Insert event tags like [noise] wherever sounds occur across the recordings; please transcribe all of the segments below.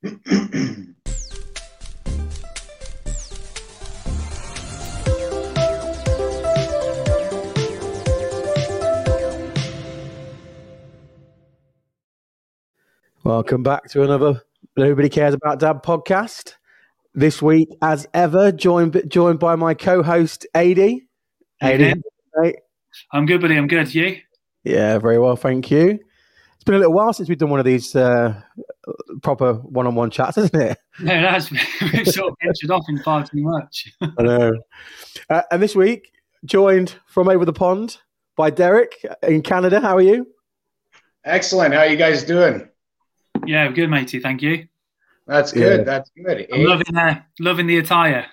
[clears throat] Welcome back to another Nobody Cares About Dad podcast. This week, as ever, joined joined by my co-host AD. AD? I'm good, buddy. I'm good. You? Yeah, very well, thank you. It's been a little while since we've done one of these uh, proper one-on-one chats, hasn't it? No, that's [laughs] we've sort of ventured off in far too much. [laughs] I know. Uh, and this week, joined from over the pond by Derek in Canada. How are you? Excellent. How are you guys doing? Yeah, good, matey. Thank you. That's good. Yeah. That's good. I'm loving, uh, loving the attire.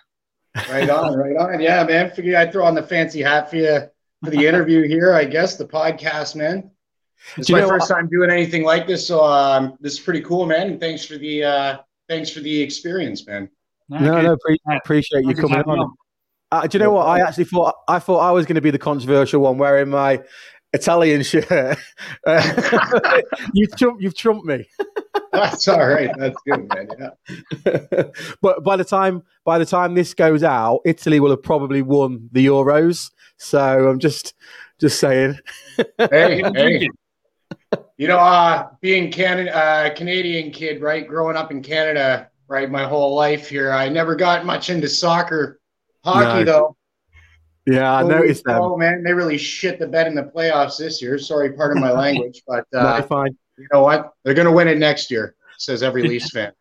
Right on, right on. Yeah, man. Figure I'd throw on the fancy hat for you for the interview here. I guess the podcast, man. It's my first time doing anything like this, so um, this is pretty cool, man. And thanks for the uh, thanks for the experience, man. No, no, no pre- appreciate you coming on. on. Uh, do you know what? I actually thought I thought I was going to be the controversial one, wearing my Italian shirt. [laughs] Uh, you've trumped, you've trumped me. [laughs] That's all right. That's good, man. Yeah. [laughs] but by the time by the time this goes out, Italy will have probably won the Euros. So I'm just just saying. hey, hey. You know, uh, being Canada, uh, Canadian kid, right? Growing up in Canada, right, my whole life here, I never got much into soccer, hockey no. though. Yeah, I noticed that. Oh man, they really shit the bed in the playoffs this year. Sorry, part of my [laughs] language, but uh, no, fine. You know what? They're going to win it next year. Says every [laughs] Leafs fan.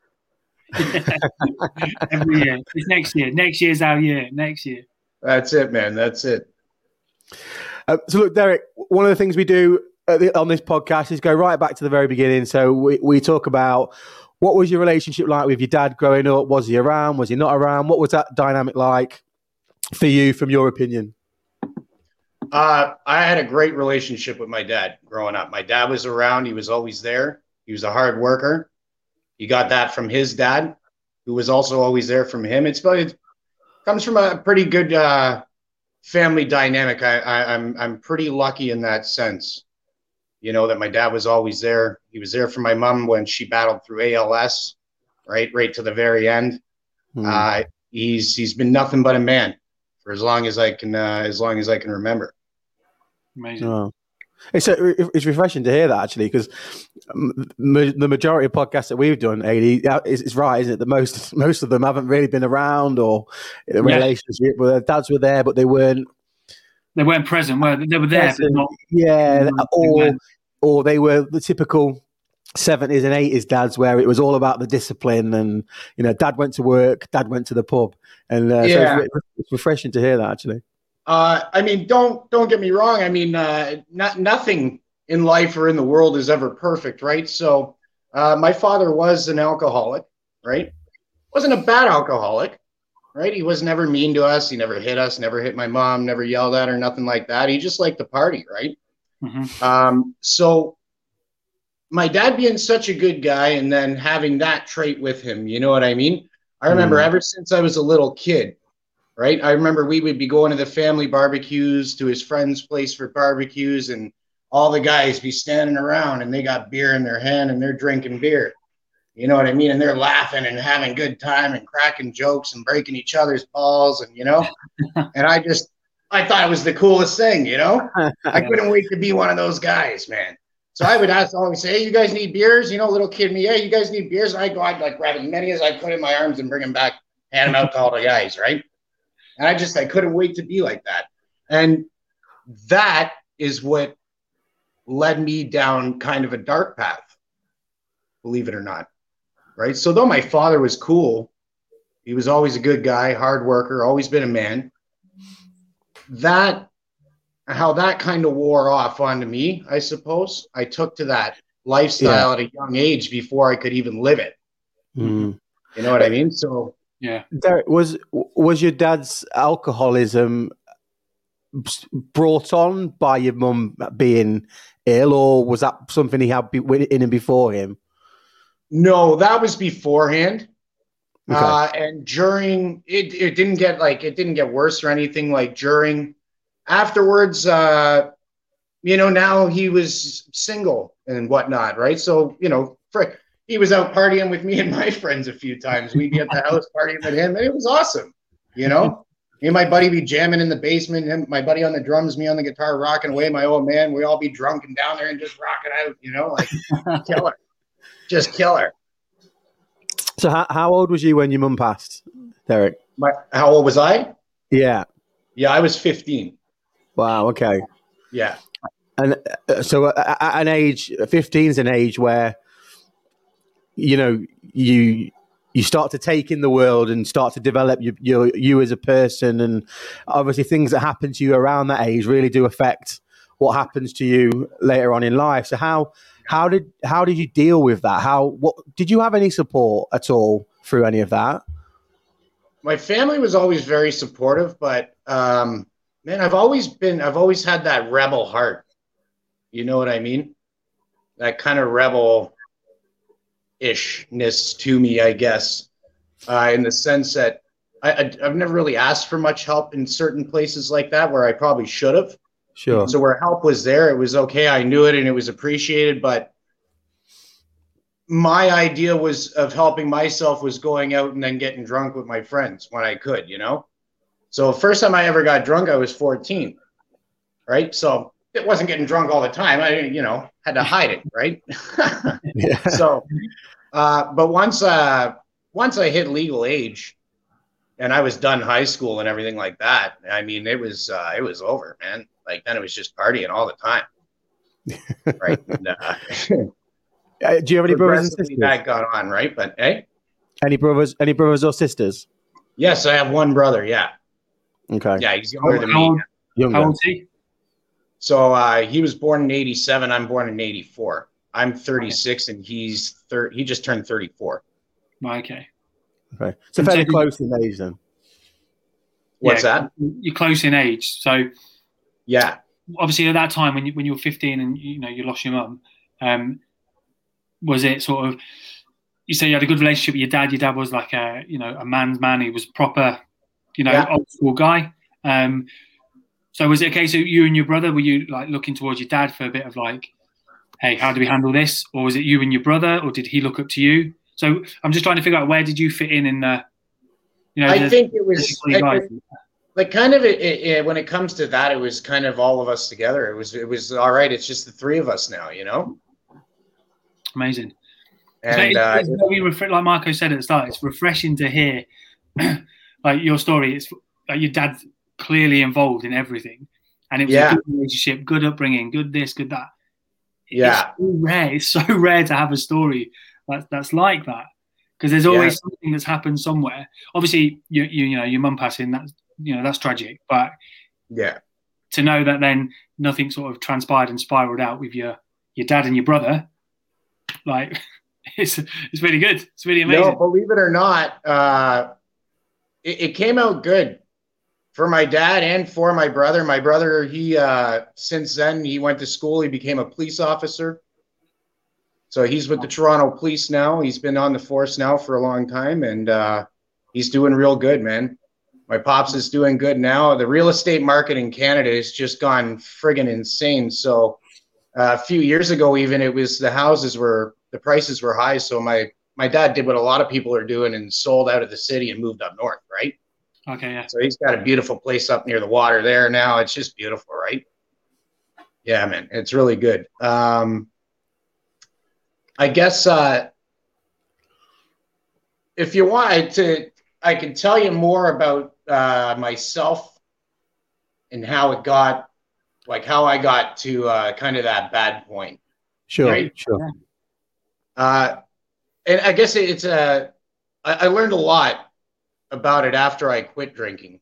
[laughs] every year. It's next year. Next year's our year. Next year. That's it, man. That's it. Uh, so look, Derek. One of the things we do on this podcast is go right back to the very beginning. So we we talk about what was your relationship like with your dad growing up? Was he around? Was he not around? What was that dynamic like? for you from your opinion? Uh, I had a great relationship with my dad growing up. My dad was around, he was always there. He was a hard worker. He got that from his dad, who was also always there from him. It's it comes from a pretty good uh, family dynamic. I, I, I'm I'm pretty lucky in that sense. You know that my dad was always there. He was there for my mom when she battled through ALS, right, right to the very end. Mm. Uh, he's he's been nothing but a man for as long as I can, uh, as long as I can remember. Amazing. Oh. It's, a, it's refreshing to hear that actually because ma- the majority of podcasts that we've done, AD, is, is right, isn't it? The most [laughs] most of them haven't really been around or in a yeah. relationship where their dads were there, but they weren't. They weren't present. Were they? they were there, present, not, yeah, or or they were the typical 70s and 80s dads where it was all about the discipline and you know dad went to work dad went to the pub. And uh, yeah. so it's, it's, refreshing to hear that actually. Uh, i mean don't don't get me wrong. I mean uh, not, nothing in life or in the world is ever perfect right? So uh, my father was an alcoholic right? Wasn't a bad alcoholic right? He was never mean to us. He never hit us never hit my mom never yelled at her nothing like that. He just liked to party right mm-hmm. um, so my dad being such a good guy and then having that trait with him, you know what I mean? I remember mm. ever since I was a little kid, right? I remember we would be going to the family barbecues, to his friend's place for barbecues, and all the guys be standing around and they got beer in their hand and they're drinking beer. You know what I mean? And they're laughing and having good time and cracking jokes and breaking each other's balls and you know. [laughs] and I just I thought it was the coolest thing, you know? [laughs] I couldn't wait to be one of those guys, man. So I would ask always say, hey, you guys need beers? You know, little kid me, hey, you guys need beers? And I go, I'd like grab as many as I could in my arms and bring them back, hand them out to all the guys, right? And I just, I couldn't wait to be like that. And that is what led me down kind of a dark path, believe it or not. Right. So though my father was cool, he was always a good guy, hard worker, always been a man. That how that kind of wore off onto me, I suppose. I took to that lifestyle yeah. at a young age before I could even live it. Mm. You know what I mean? So yeah. Derek, was was your dad's alcoholism brought on by your mum being ill, or was that something he had in him before him? No, that was beforehand. Okay. Uh, and during it, it didn't get like it didn't get worse or anything. Like during afterwards, uh, you know, now he was single and whatnot, right? So, you know, frick, he was out partying with me and my [laughs] friends a few times. We'd be at the house partying with him, and it was awesome. You know, me and my buddy be jamming in the basement. Him, my buddy on the drums, me on the guitar, rocking away. My old man, we all be drunk and down there and just rocking out. You know, like [laughs] killer, just killer. So, how, how old was you when your mum passed, Derek? My, how old was I? Yeah. Yeah, I was 15. Wow. Okay. Yeah. And uh, so, at, at an age, 15 is an age where, you know, you you start to take in the world and start to develop you, you, you as a person. And obviously, things that happen to you around that age really do affect what happens to you later on in life. So, how how did how did you deal with that? How what did you have any support at all through any of that? My family was always very supportive, but um, man, I've always been I've always had that rebel heart. You know what I mean? That kind of rebel ishness to me, I guess, uh, in the sense that I, I, I've never really asked for much help in certain places like that where I probably should have. Sure. So where help was there, it was okay. I knew it and it was appreciated, but my idea was of helping myself was going out and then getting drunk with my friends when I could, you know. So first time I ever got drunk, I was 14, right? So it wasn't getting drunk all the time. I, you know, had to hide it, right? [laughs] Yeah. so, uh, but once, uh, once I hit legal age, and I was done high school and everything like that, I mean, it was uh, it was over, man. Like then it was just partying all the time, [laughs] right? And, uh, [laughs] Uh, do you have any brothers and sisters? that got on, right? But hey, Any brothers? Any brothers or sisters? yes, I have one brother. Yeah, Okay. yeah, he's younger than me. old, Younger. how old is he? So uh, he was born in '87. I'm born in '84. I'm 36, and he's thir- He just turned 34. Okay. Okay. So And fairly close in age then. What's Yeah, that? You're close in age. So Yeah, obviously at that time when you when you were 15 and you know you lost your mum, um, was it sort of you say you had a good relationship with your dad? Your dad was like a you know a man's man. He was proper, you know, Yeah. old school guy. Um, so was it a case of you and your brother were you like looking towards your dad for a bit of like, hey, how do we handle this? Or was it you and your brother, or did he look up to you? So I'm just trying to figure out where did you fit in in the, you know, I the- think it was equally I- guys? Like kind of it, it, it- when it comes to that, it was kind of all of us together. It was it was all right. It's just the three of us now, you know. amazing. And it's, uh, it's like Marco said at the start, it's refreshing to hear [clears throat] like your story. It's like your dad's clearly involved in everything, and it was Yeah. a good relationship, good upbringing, good this, good that. Yeah. it's so rare. It's so [laughs] rare to have a story that's that's like that because there's always Yeah. something that's happened somewhere. Obviously, you you, you know your mum passing that's you know that's tragic, but yeah, to know that then nothing sort of transpired and spiraled out with your your dad and your brother, like [laughs] it's it's really good. It's really amazing. no, believe it or not, uh, it, it came out good for my dad and for my brother. My brother, he uh, since then he went to school. He became a police officer. So he's with the Toronto Police now. He's been on the force now for a long time, and uh, he's doing real good, man. My pops is doing good now. The real estate market in Canada has just gone friggin' insane. So uh, a few years ago, even it was the houses were the prices were high. So my my dad did what a lot of people are doing and sold out of the city and moved up north, right? Okay, yeah. So he's got a beautiful place up near the water there now. It's just beautiful, right? Yeah, man, it's really good. Um, I guess uh, if you want to, I can tell you more about uh, myself and how it got, like how I got to uh, kind of that bad point. Sure. Right. Sure. Uh, and I guess it's a. I, I learned a lot about it after I quit drinking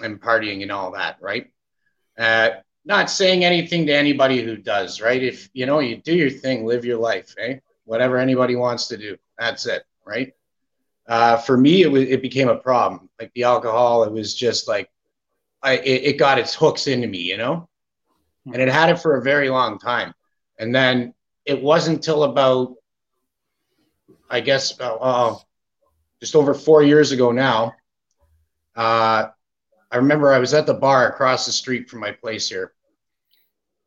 and partying and all that. Right. Uh, not saying anything to anybody who does. Right. If you know you do your thing, live your life. Eh. Whatever anybody wants to do. That's it. Right. Uh, for me, it was it became a problem. Like the alcohol, it was just like I it, it got its hooks into me. You know, and it had it for a very long time. And then it wasn't until about, I guess, uh, uh, just over four years ago now. Uh, I remember I was at the bar across the street from my place here,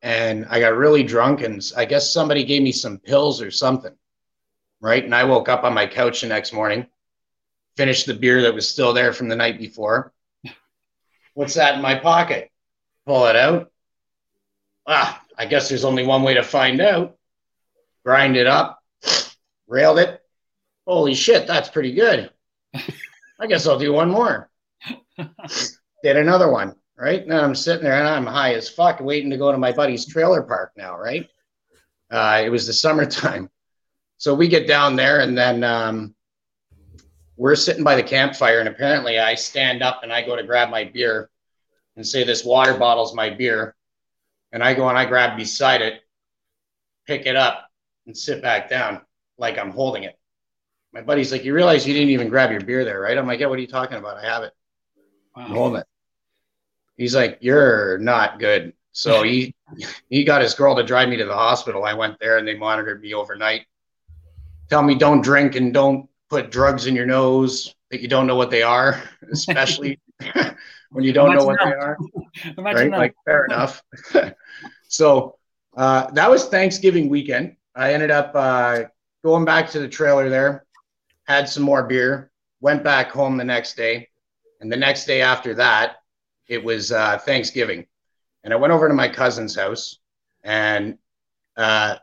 and I got really drunk, and I guess somebody gave me some pills or something. right? And I woke up on my couch the next morning, finished the beer that was still there from the night before. What's that in my pocket? Pull it out. Ah, I guess there's only one way to find out. Grind it up, railed it. Holy shit, that's pretty good. [laughs] I guess I'll do one more. Did another one, right? Now I'm sitting there and I'm high as fuck, waiting to go to my buddy's trailer park now, right? Uh, it was the summertime. So we get down there and then um, we're sitting by the campfire. And apparently I stand up and I go to grab my beer and say, This water bottle's my beer. And I go and I grab beside it, pick it up, and sit back down like I'm holding it. My buddy's like, You realize you didn't even grab your beer there, right? I'm like, Yeah, what are you talking about? I have it. I'm holding it. He's like, You're not good. So [laughs] he he got his girl to drive me to the hospital. I went there and they monitored me overnight. Tell me don't drink and don't put drugs in your nose that you don't know what they are, [laughs] especially [laughs] when you don't Imagine know what that. they [laughs] are. Imagine right? that. Like fair enough. so uh, that was Thanksgiving weekend. I ended up uh, going back to the trailer there, had some more beer, went back home the next day, and the next day after that, it was uh, Thanksgiving, and I went over to my cousin's house, and uh,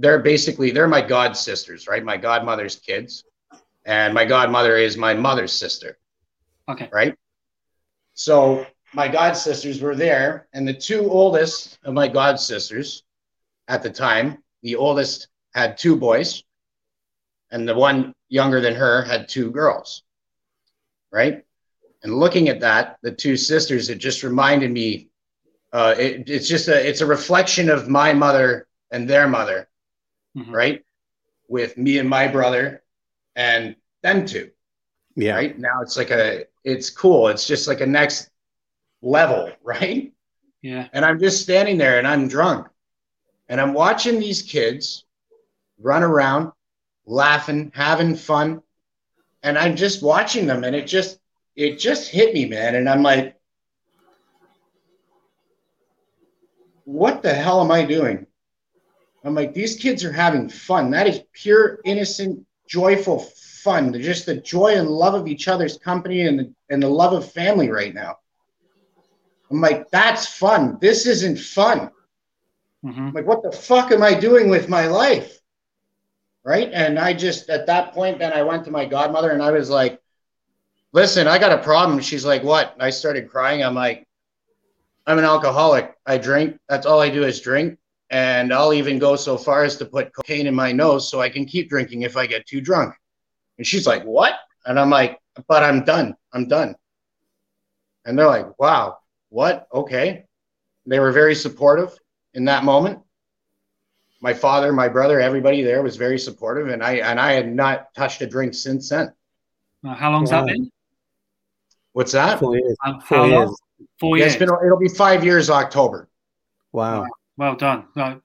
they're basically they're my god sisters, right? My godmother's kids, and my godmother is my mother's sister okay. right? So my god sisters were there, and the two oldest of my god sisters at the time, the oldest had two boys, and the one younger than her had two girls, right? And looking at that, the two sisters, it just reminded me. Uh, it, it's just a it's a reflection of my mother and their mother, Mhm. right? With me and my brother, and them two Yeah. right now it's like a it's cool it's just like a next level [laughs] right Yeah. and i'm just standing there and i'm drunk and i'm watching these kids run around laughing having fun and i'm just watching them and it just it just hit me man and i'm like what the hell am i doing i'm like these kids are having fun that is pure innocent joyful fun They're just the joy and love of each other's company and the, and the love of family right now i'm like that's fun this isn't fun hmm like, what the fuck am I doing with my life? Right. And I just, at that point, then I went to my godmother and I was like, listen, I got a problem. She's like, what? And I started crying. I'm like, I'm an alcoholic. I drink. That's all I do is drink. And I'll even go so far as to put cocaine in my nose so I can keep drinking if I get too drunk. And she's like, what? And I'm like, but I'm done. I'm done. And they're like, wow, what? Okay. They were very supportive in that moment. My father, my brother, everybody there was very supportive, and I and I had not touched a drink since then. Uh, how long's Wow. that been? What's that? Four years. How, Four years. long? Four Yeah, years. it's been it'll be five years October. Wow. Well done. Like,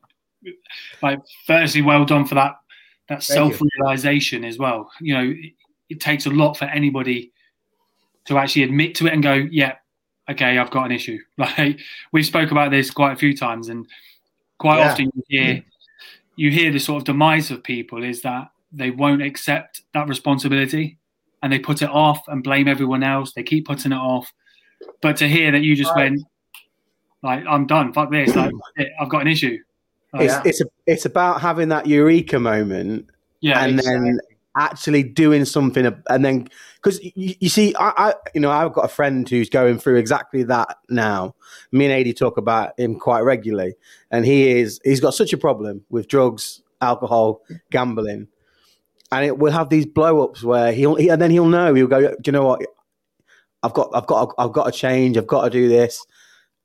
like, firstly, well done for that that self realization as well. You know, it, it takes a lot for anybody to actually admit to it and go, "Yeah, okay, I've got an issue." [laughs] Like we've spoke about this quite a few times, and quite Yeah. often you hear you hear the sort of demise of people is that they won't accept that responsibility and they put it off and blame everyone else. They keep putting it off. But to hear that you just Right. went, like, I'm done. Fuck this. Like, [clears throat] I've got an issue. Like, It's Yeah. it's a, it's about having that eureka moment yeah, and then actually doing something and then because you, you see I, I you know i've got a friend who's going through exactly that now me and AD talk about him quite regularly and he is he's got such a problem with drugs alcohol gambling and it will have these blow-ups where he'll he, and then he'll know he'll go do you know what i've got i've got i've got to change i've got to do this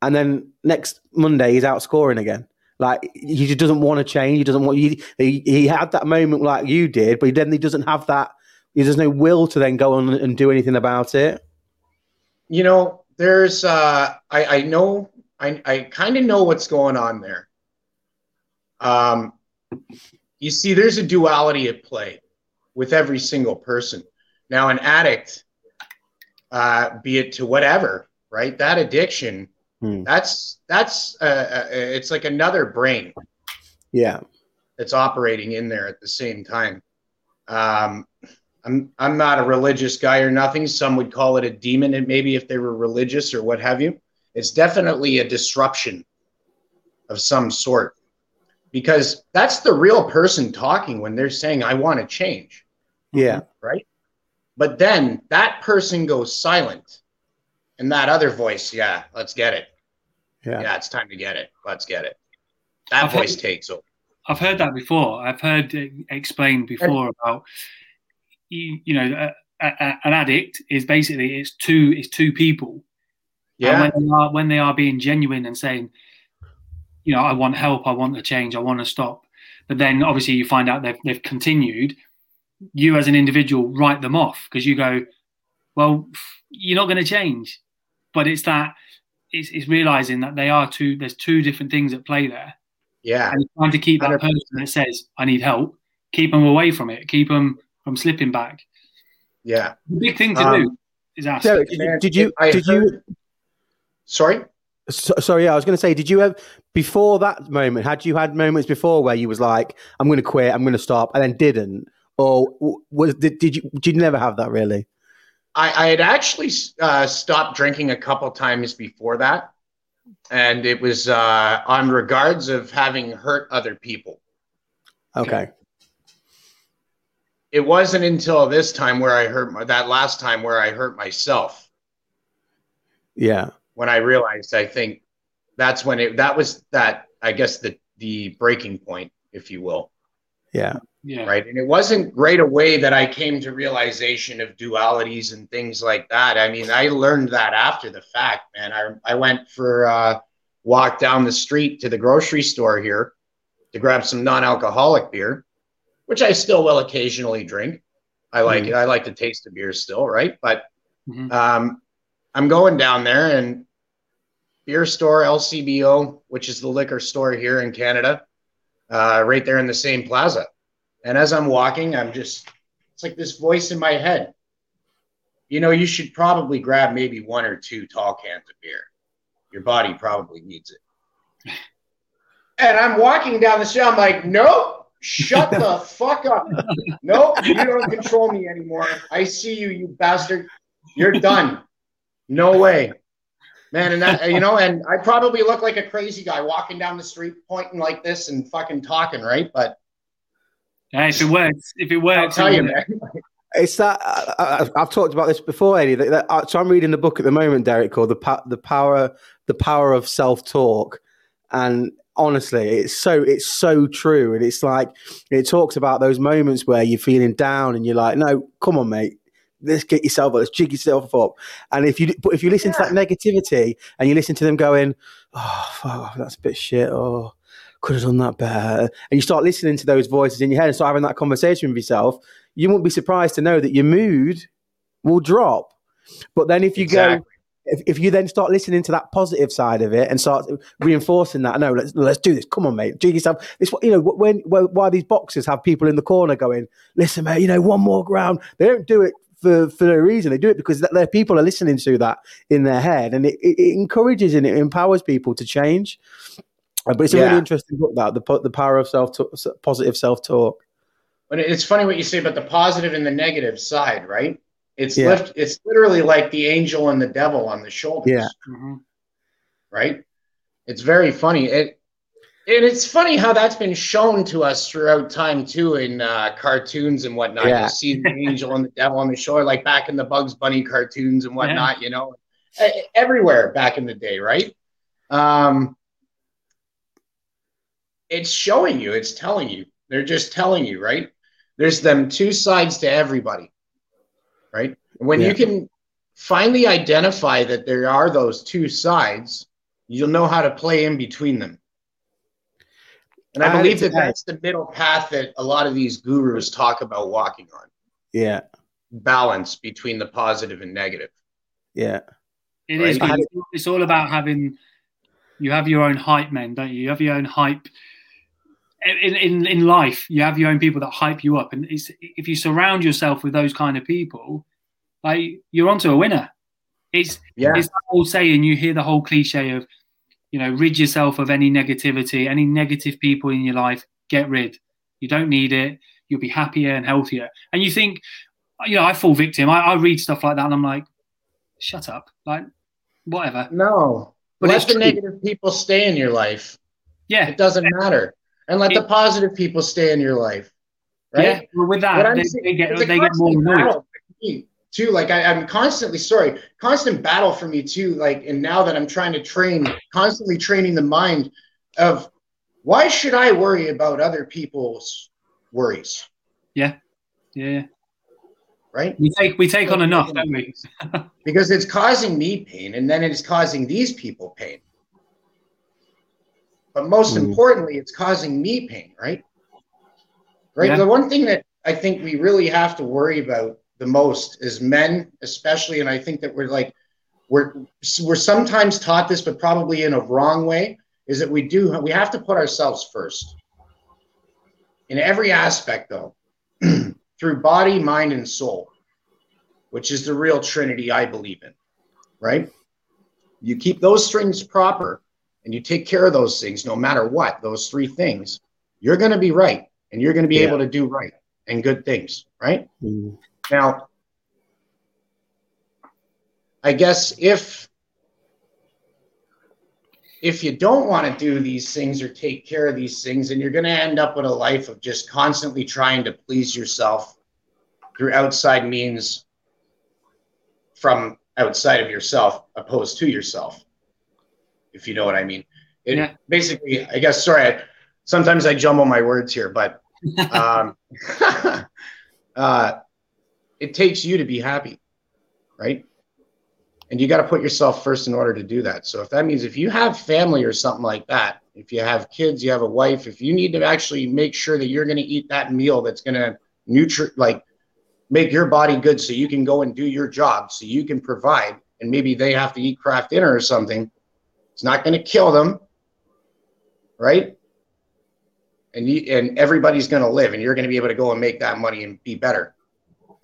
and then next monday he's out scoring again like he just doesn't want to change. He doesn't want. He, he he had that moment like you did, but then he doesn't have that. There's no will to then go on and do anything about it. You know, there's uh I, I know I, I kind of know what's going on there. Um you see, there's a duality at play with every single person. Now, an addict, uh, be it to whatever, right? That addiction, Hmm. that's that's uh, uh, it's like another brain. Yeah, that's operating in there at the same time. Um, I'm I'm not a religious guy or nothing. Some would call it a demon, and maybe if they were religious or what have you, it's definitely a disruption of some sort, because that's the real person talking when they're saying, "I want to change." Yeah. Right. But then that person goes silent, and that other voice, yeah, let's get it. Yeah. Yeah, it's time to get it. Let's get it. That I've voice heard- takes over. I've heard that before. I've heard it explained before about you, you know a, a, an addict is basically it's two it's two people. Yeah. And when they are when they are being genuine and saying, you know, I want help, I want to change, I want to stop. But then obviously you find out they've they've continued. You as an individual write them off because you go, well, you're not going to change. But it's that it's, it's realizing that they are two. There's two different things at play there Yeah. and trying to keep that 100%. person that says, I need help, keep them away from it, keep them from slipping back. Yeah. The big thing to Um, do is ask. Derek, did you, Man, did you, you Sorry? so, sorry, yeah, I was going to say, did you have, before that moment, had you had moments before where you was like, I'm going to quit, I'm going to stop, and then didn't? Or was, did, did you, did you never have that really? I, I had actually uh, stopped drinking a couple times before that. And it was uh, on regards of having hurt other people. Okay. It wasn't until this time where I hurt my, that last time where I hurt myself Yeah. when I realized I think that's when it that was that I guess the the breaking point, if you will. Yeah. Yeah. right? And it wasn't right away that I came to realization of dualities and things like that. I mean, I learned that after the fact, man. I I went for a walk down the street to the grocery store here to grab some non-alcoholic beer, which I still will occasionally drink. I like it. I like the taste of beer still, right? But Mhm. um, I'm going down there and beer store LCBO, which is the liquor store here in Canada, uh, right there in the same plaza. And as I'm walking, I'm just, it's like this voice in my head. You know, you should probably grab maybe one or two tall cans of beer. Your body probably needs it. And I'm walking down the street. I'm like, nope, shut the [laughs] fuck up. Nope, you don't control me anymore. I see you, you bastard. You're done. No way. Man, and that, you know, and I probably look like a crazy guy walking down the street pointing like this and fucking talking, right? But Yeah, if it works, if it I'll works, tell it you, man. It's that I, I, I've talked about this before, Eddie. That, that, uh, so I'm reading the book at the moment, Derek, called the pa- the power the power of self talk, and honestly, it's so it's so true, and it's like it talks about those moments where you're feeling down and you're like, no, come on, mate. Let's get yourself up. Let's jig yourself up. And if you, but if you listen to that negativity and you listen to them going, "Oh, fuck, that's a bit shit," or "Could have done that better," and you start listening to those voices in your head and start having that conversation with yourself, you won't be surprised to know that your mood will drop. But then if you go, if, if you then start listening to that positive side of it and start reinforcing that, no, let's let's do this. Come on, mate, jig yourself. This you know when, when why these boxers have people in the corner going, listen, mate, you know one more ground. They don't do it. For, for no reason, they do it because their people are listening to that in their head, and it, it encourages and it empowers people to change. Uh, But it's a Yeah. really interesting book that the the power of self positive self talk. But it's funny what you say about the positive and the negative side, right? It's Yeah. lift, it's literally like the angel and the devil on the shoulders, Yeah. Mhm. right? It's very funny. It and it's funny how that's been shown to us throughout time too in uh, cartoons and whatnot. Yeah. You see the [laughs] angel and the devil on the shore, like back in the Bugs Bunny cartoons and whatnot. You know, everywhere back in the day, right? Um, it's showing you. It's telling you. They're just telling you, right? There's them two sides to everybody, right? When Yeah. you can finally identify that there are those two sides, you'll know how to play in between them. And I Add believe that that. that's the middle path that a lot of these gurus talk about walking on Yeah, balance between the positive and negative. yeah, It is. Right. good. It's all about having. You have your own hype men, don't you? You have your own hype. In, in in life, you have your own people that hype you up, and it's, if you surround yourself with those kind of people, like you're onto a winner. It's Yeah. it's the whole saying. You hear the whole cliche of, you know, rid yourself of any negativity, any negative people in your life. Get rid. You don't need it. You'll be happier and healthier. And you think, you know, I fall victim. I, I read stuff like that and I'm like, shut up. Like, whatever. No. But Let the true. negative people stay in your life. Yeah. It doesn't matter. And let the positive people stay in your life. Right? Yeah. Well, with that, they, saying- they get they get more annoyed. battle for me, too. Like I, I'm constantly sorry, constant battle for me too. Like, and now that I'm trying to train, constantly training the mind of why should I worry about other people's worries, Yeah, Yeah. right? We take we take on enough, don't we? [laughs] Because it's causing me pain, and then it's causing these people pain. But most Mm. importantly, it's causing me pain, right? Right. Yeah. The one thing that I think we really have to worry about the most is men, especially, and I think that we're like we're we're sometimes taught this, but probably in a wrong way, is that we do we have to put ourselves first in every aspect, though, [clears throat] through body, mind, and soul, which is the real trinity I believe in. Right? You keep those strings proper, and you take care of those things, no matter what. Those three things, you're going to be right, and you're going to be Yeah. able to do right and good things. Right? Mm. Now, I guess if if you don't want to do these things or take care of these things, and you're going to end up with a life of just constantly trying to please yourself through outside means from outside of yourself opposed to yourself if you know what i mean it Yeah. basically i guess sorry I, sometimes i jumble my words here but [laughs] um, [laughs] uh, it takes you to be happy, right? And you got to put yourself first in order to do that. So if that means if you have family or something like that, if you have kids, you have a wife, if you need to actually make sure that you're going to eat that meal that's going to nutri like make your body good so you can go and do your job so you can provide and maybe they have to eat Kraft Dinner or something it's not going to kill them right? And you, and everybody's going to live and you're going to be able to go and make that money and be better.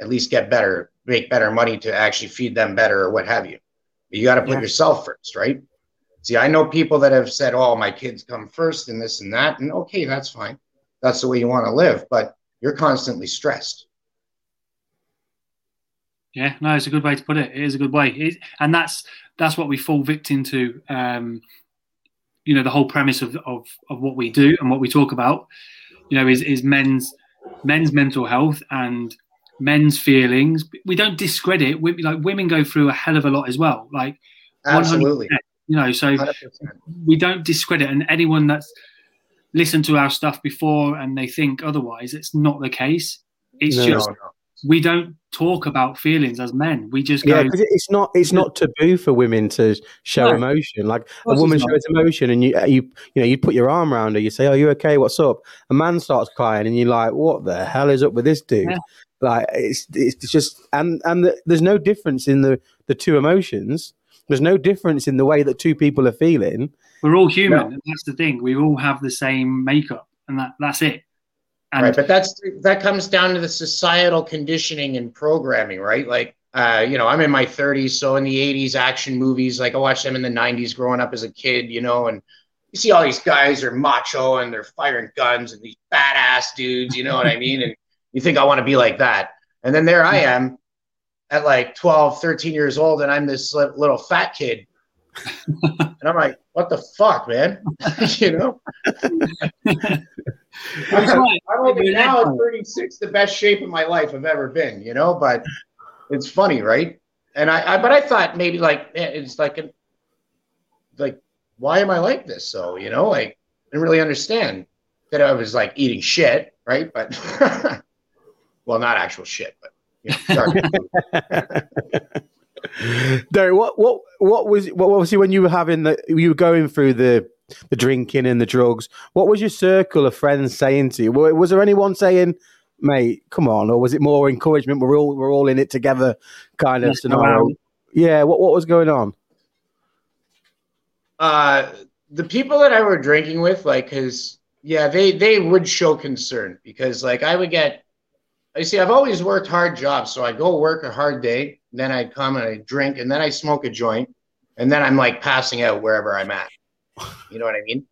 At least get better make better money to actually feed them better or what have you. But you got to put Yeah. yourself first right? See i know people that have said oh my kids come first and this and that and okay that's fine. That's the way you want to live but you're constantly stressed. Yeah, no, it's a good way to put it. It is a good way, it, and that's that's what we fall victim to. Um, you know, the whole premise of, of of what we do and what we talk about, you know, is is men's men's mental health and men's feelings. We don't discredit. We, like women go through a hell of a lot as well. Like absolutely you know, so 100%. we don't discredit. And anyone that's listened to our stuff before and they think otherwise, it's not the case. It's No. just no. We don't talk about feelings as men. We just Yeah, go. 'cause it's not it's not taboo for women to show No. emotion. Like a woman shows emotion, and you uh, you you know you put your arm around her, you say, "Are you okay? What's up?" A man starts crying, and you're like, "What the hell is up with this dude?" Yeah. Like it's it's just and and the, there's no difference in the the two emotions. There's no difference in the way that two people are feeling. We're all human, No. and that's the thing. We all have the same makeup, and that that's it. And right but that's that comes down to the societal conditioning and programming right? Like uh, you know i'm in my 30s so in the 80s action movies like i watched them in the 90s growing up as a kid you know and you see all these guys are macho and they're firing guns and these badass dudes you know what i [laughs] mean? And you think i want to be like that. And then there i am at like 12 13 years old and i'm this little fat kid. [laughs] And i'm like what the fuck man? [laughs] You know right. [laughs] I'm only You're now at 36, the best shape of my life I've ever been, you know, but it's funny, right? And I, I but I thought maybe like eh, it's like an like why am I like this? So, you know, like I didn't really understand that I was like eating shit, right? But [laughs] well, not actual shit, but you know, sorry. [laughs] Derek, what what what was what obviously when you were having the you were going through the the drinking and the drugs? What was your circle of friends saying to you? Was, was there anyone saying, "Mate, come on," or was it more encouragement? We're all we're all in it together, kind of scenario. around. Yeah, what what was going on? uh the people that I were drinking with, like, cause yeah, they they would show concern because like I would get I see I've always worked hard jobs, so I go work a hard day, then I come and I drink, and then I smoke a joint, and then I'm like passing out wherever I'm at. You know what I mean?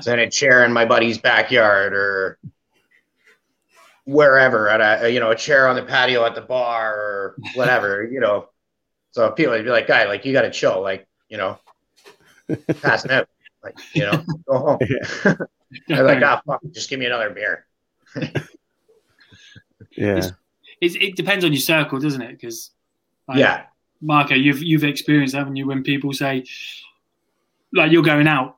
so in a chair in my buddy's backyard or wherever at a you know a chair on the patio at the bar or whatever, [laughs] you know. So people would be like, "Guy, like you got to chill, like you know, passing out, like you know, go home." [laughs] [laughs] They're like, "Ah, fuck, just give me another beer." Yeah. It's, it depends on your circle, doesn't it? Because yeah, Marco, you've you've experienced, haven't you, when people say, like, you're going out,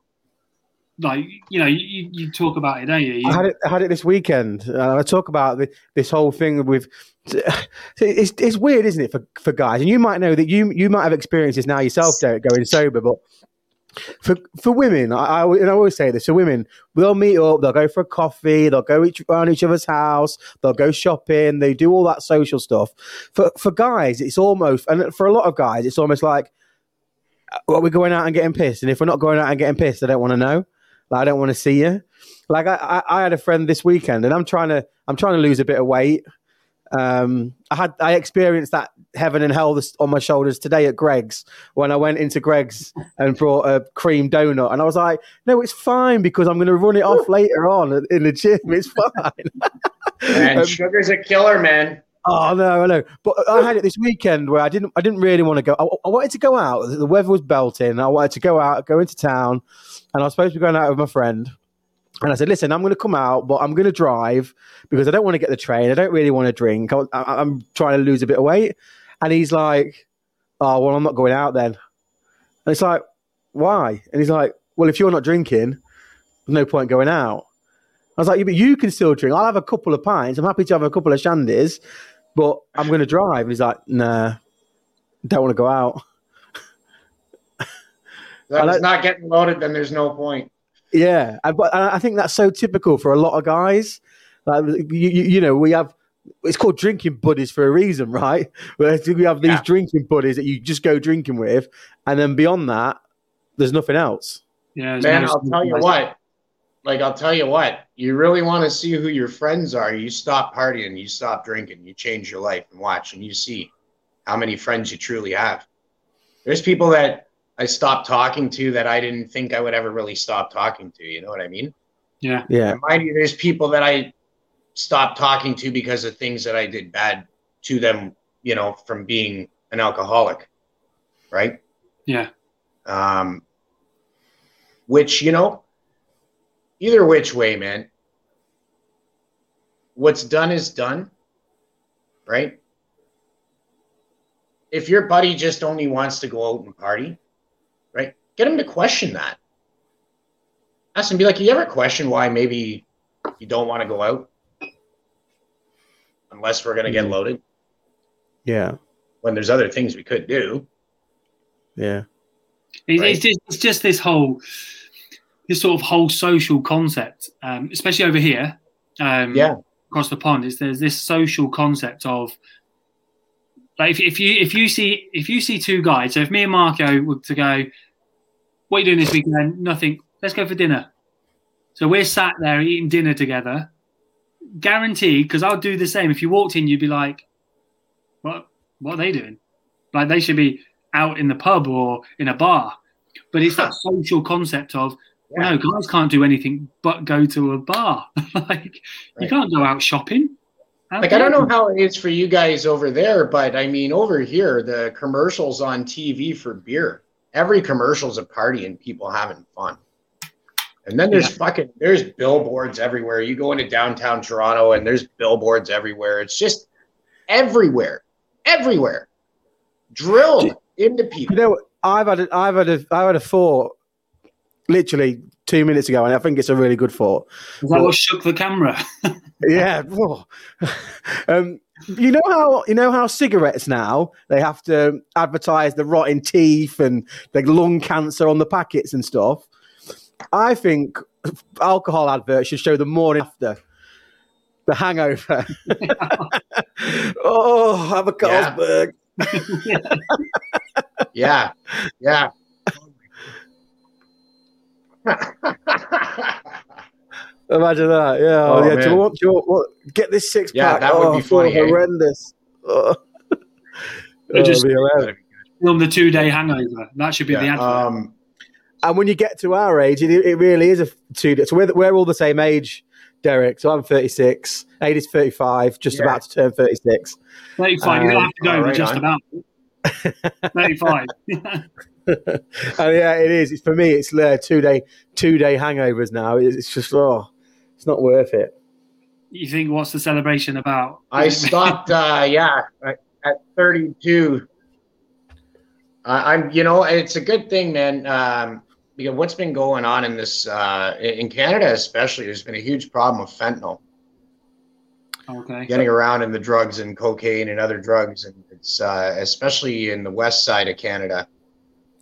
like, you know, you, you talk about it, don't you? You- I had it. I had it this weekend. Uh, I talk about the, this whole thing with. [sighs] It's it's weird, isn't it, for, for guys? And you might know that you you might have experienced this now yourself, Derek, going sober. But for for women, I, I and I always say this: for women, they'll meet up, they'll go for a coffee, they'll go each, around each other's house, they'll go shopping, they do all that social stuff. For for guys, it's almost, and for a lot of guys, it's almost like, well, we're going out and getting pissed, and if we're not going out and getting pissed, I don't want to know. Like, I don't want to see you. Like I, I, I had a friend this weekend, and I'm trying to I'm trying to lose a bit of weight. Um, I had I experienced that heaven and hell on my shoulders today at Greggs when I went into Greggs and brought a cream donut, and I was like, "No, it's fine because I'm going to run it off later on in the gym. It's fine." and [laughs] Um, sugar's a killer, man. Oh no, I know. But I had it this weekend where I didn't. I didn't really want to go. I, I wanted to go out. The weather was belting. I wanted to go out, go into town, and I was supposed to be going out with my friend. And I said, "Listen, I'm going to come out, but I'm going to drive because I don't want to get the train. I don't really want to drink. I, I, I'm trying to lose a bit of weight." And he's like, "Oh well, I'm not going out then." And it's like, "Why?" And he's like, "Well, if you're not drinking, there's no point going out." I was like, yeah, but you can still drink. I'll have a couple of pints. I'm happy to have a couple of shandies, but I'm going to drive. And he's like, nah, don't want to go out. That I was like- not getting loaded, then there's no point. Yeah, I, but I I think that's so typical for a lot of guys. Like you, you, you know, we have it's called drinking buddies for a reason, right? [laughs] Where we have these Yeah. drinking buddies that you just go drinking with, and then beyond that, there's nothing else. yeah, Man, no- I'll tell you what. Like, I'll tell you what. You really want to see who your friends are. You stop partying, you stop drinking, you change your life and watch, and you see how many friends you truly have. There's people that I stopped talking to that I didn't think I would ever really stop talking to. You know what I mean? Yeah, Yeah, And mind you, there's people that I stopped talking to because of things that I did bad to them, you know, from being an alcoholic, right? yeah, Um, which, you know, either which way, man, what's done is done, right? If your buddy just only wants to go out and party, right, get him to question that. Ask him, be like, you ever question why maybe you don't want to go out? Unless we're going to get Mhm. loaded yeah, when there's other things we could do. yeah, It- Right. it's just it's just this whole this sort of whole social concept, um, especially over here. Um, Yeah. across the pond is there's this social concept of like if, if you if you see if you see two guys so if me and marco were to go what are you doing this weekend? Nothing. Let's go for dinner. So we're sat there eating dinner together. Guaranteed because i'll do the same. If you walked in you'd be like what what are they doing? Like they should be out in the pub or in a bar. But it's that [laughs] social concept of Yeah. no guys can't do anything but go to a bar [laughs] like you can't go out shopping How Like I don't know how it is for you guys over there, but I mean over here, the commercials on TV for beer, every commercial's a party and people having fun. And then there's fucking there's billboards everywhere. You go into downtown Toronto and there's billboards everywhere. It's just everywhere, everywhere, drilled into people. You know, I've had a, I've had a, I've had a thought literally two minutes ago, and I think it's a really good thought. Is that what shook the camera? [laughs] [laughs] Yeah. [laughs] um, you know how you know how cigarettes now they have to advertise the rotten teeth and the lung cancer on the packets and stuff. I think alcohol adverts should show the morning after the hangover. oh, have a Yeah. Yeah, yeah. [laughs] Imagine that. Yeah. Oh, yeah. Do you want? Do you want? What, get this six Yeah, pack. that would oh, be funny, eh? Horrendous. [laughs] Oh. It just- Oh, it'd be hilarious. [laughs] Film the two day hangover. That should be the Yeah, advert. um, And when you get to our age, it, it really is a two day. So we're, we're all the same age, Derek. So I'm 36. Aidy's 35, just Yeah. about to turn 36. 35. You're Um, gonna have to go oh, right just on. about 35. [laughs] and yeah, it is. It's for me. It's uh, two day two day hangovers now. It's it's just oh, it's not worth it. you think what's the celebration about? I stopped. Uh, yeah, at- at 32. I I'm, you know, it's a good thing, man. Um, because what's been going on in this, uh, in Canada especially, there's been a huge problem with fentanyl Okay. getting around in the drugs and cocaine and other drugs, and it's uh, especially in the west side of Canada,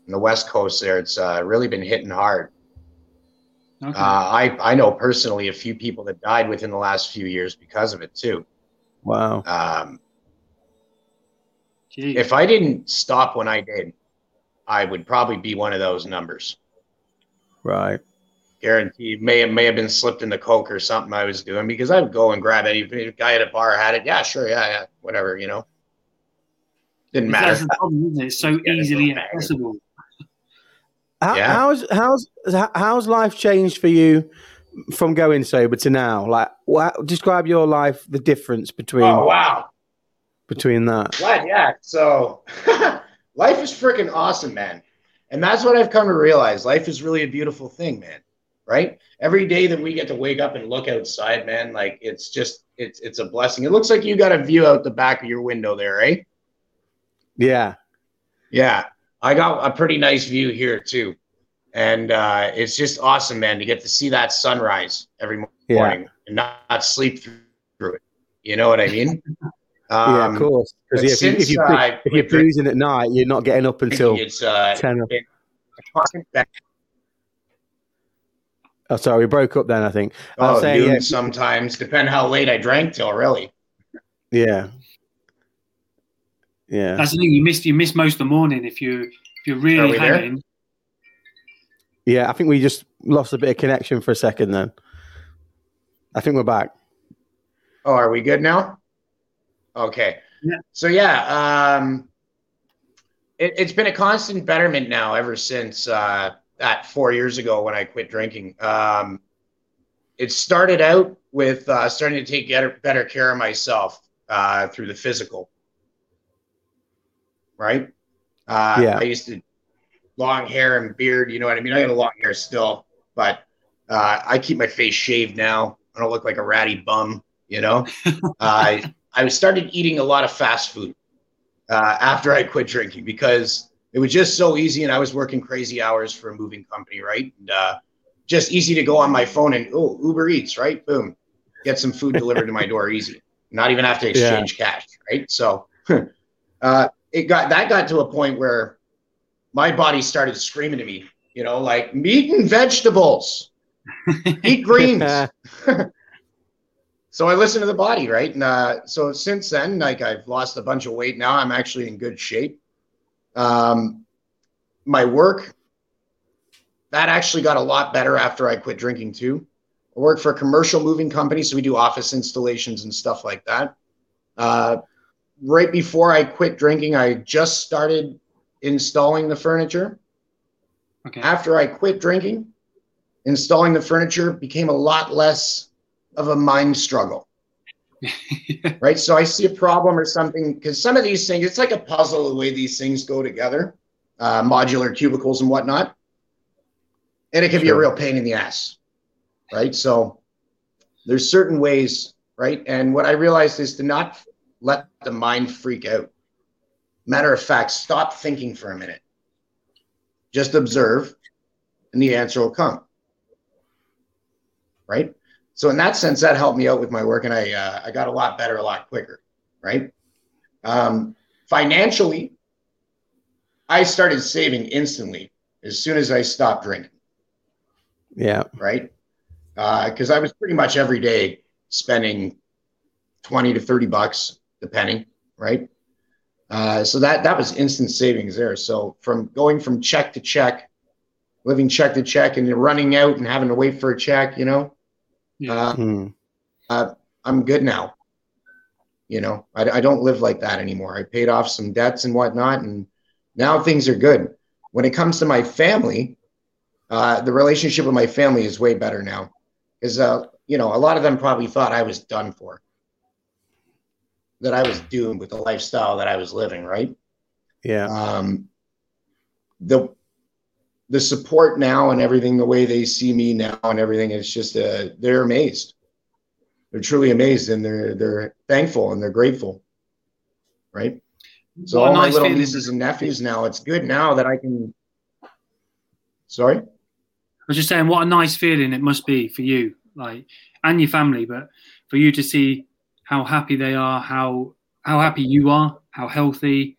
in the west coast there, it's uh, really been hitting hard. Okay. Uh, I I know personally a few people that died within the last few years because of it too. Wow. Um, if I didn't stop when I did, I would probably be one of those numbers. Right. Guarantee may have may have been slipped in the coke or something I was doing because I would go and grab any if guy at a bar had it. Yeah, sure, yeah, yeah, whatever, you know. Didn't That's matter. the problem, isn't it? It's so Yeah, it's easily not bad. accessible. How, Yeah. How's how's how's life changed for you from going sober to now? Like, what, describe your life, the difference between Oh wow, between that. glad yeah. So [laughs] life is freaking awesome, man, and that's what I've come to realize. Life is really a beautiful thing, man. Right? Every day that we get to wake up and look outside, man, like it's just it's it's a blessing. It looks like you got a view out the back of your window there, eh? Yeah. Yeah, I got a pretty nice view here too, and uh, it's just awesome, man, to get to see that sunrise every mo- Yeah. morning and not, not sleep through it. You know what I mean? [laughs] yeah, Um, of course. Because if, you, if, you, uh, if you're boozing at night, you're not getting up until it's uh, 10. been a constant battle. Oh, sorry, we broke up then, I think. I Oh, saying, yeah. sometimes, depend how late I drank till. Really? Yeah. Yeah. That's the thing. You miss you miss most of the morning if you if you're really we there? hanging. Yeah, I think we just lost a bit of connection for a second then. I think we're back. Oh, are we good now? Okay. Yeah. So yeah, um, it, it's been a constant betterment now ever since uh, that four years ago when I quit drinking. Um, it started out with uh, starting to take better, better care of myself uh, through the physical. Right. Uh, Yeah. I used to long hair and beard. You know what I mean? I got a long hair still, but uh, I keep my face shaved now. I don't look like a ratty bum. You know. [laughs] uh, I started eating a lot of fast food uh, after I quit drinking because it was just so easy, and I was working crazy hours for a moving company, right? And uh, just easy to go on my phone and oh, Uber Eats, right? Boom, get some food delivered to my door, easy. Not even have to [laughs] exchange cash, right? So [laughs] uh, it got that got to a point where my body started screaming to me, you know, like meat and vegetables, eat greens. [laughs] So I listen to the body, right? And uh, so since then, like I've lost a bunch of weight. Now I'm actually in good shape. Um, my work that actually got a lot better after I quit drinking too. I work for a commercial moving company, so we do office installations and stuff like that. Uh, right before I quit drinking, I just started installing the furniture. Okay. After I quit drinking, installing the furniture became a lot less of a mind struggle [laughs] right? So I see a problem or something because some of these things, it's like a puzzle the way these things go together, uh, modular cubicles and whatnot, and it can be a real pain in the ass, right? So there's certain ways, right? And what I realized is to not let the mind freak out. Matter of fact, stop thinking for a minute. Just observe, and the answer will come. Right? So in that sense, that helped me out with my work, and I uh, I got a lot better a lot quicker, right? Um, financially, I started saving instantly as soon as I stopped drinking, Yeah. right? Because I was pretty much every day spending twenty to thirty bucks, depending, right? Uh, so that that was instant savings there. So from going from check to check, living check to check, and running out and having to wait for a check, you know. Yeah. Uh, Hmm. I'm good now. You know, I, I don't live like that anymore. I paid off some debts and whatnot, and now things are good. When it comes to my family, uh, the relationship with my family is way better now. Because, uh, you know, a lot of them probably thought I was done for, that I was doomed with the lifestyle that I was living, right? Yeah. Um, the the support now and everything, the way they see me now and everything, is just uh, they're amazed. They're truly amazed and they're they're thankful and they're grateful, right? So What a all my little feeling. nieces and nephews now, it's good now that I can. Sorry. I was just saying, what a nice feeling it must be for you, like, and your family, but for you to see how happy they are, how how happy you are, how healthy.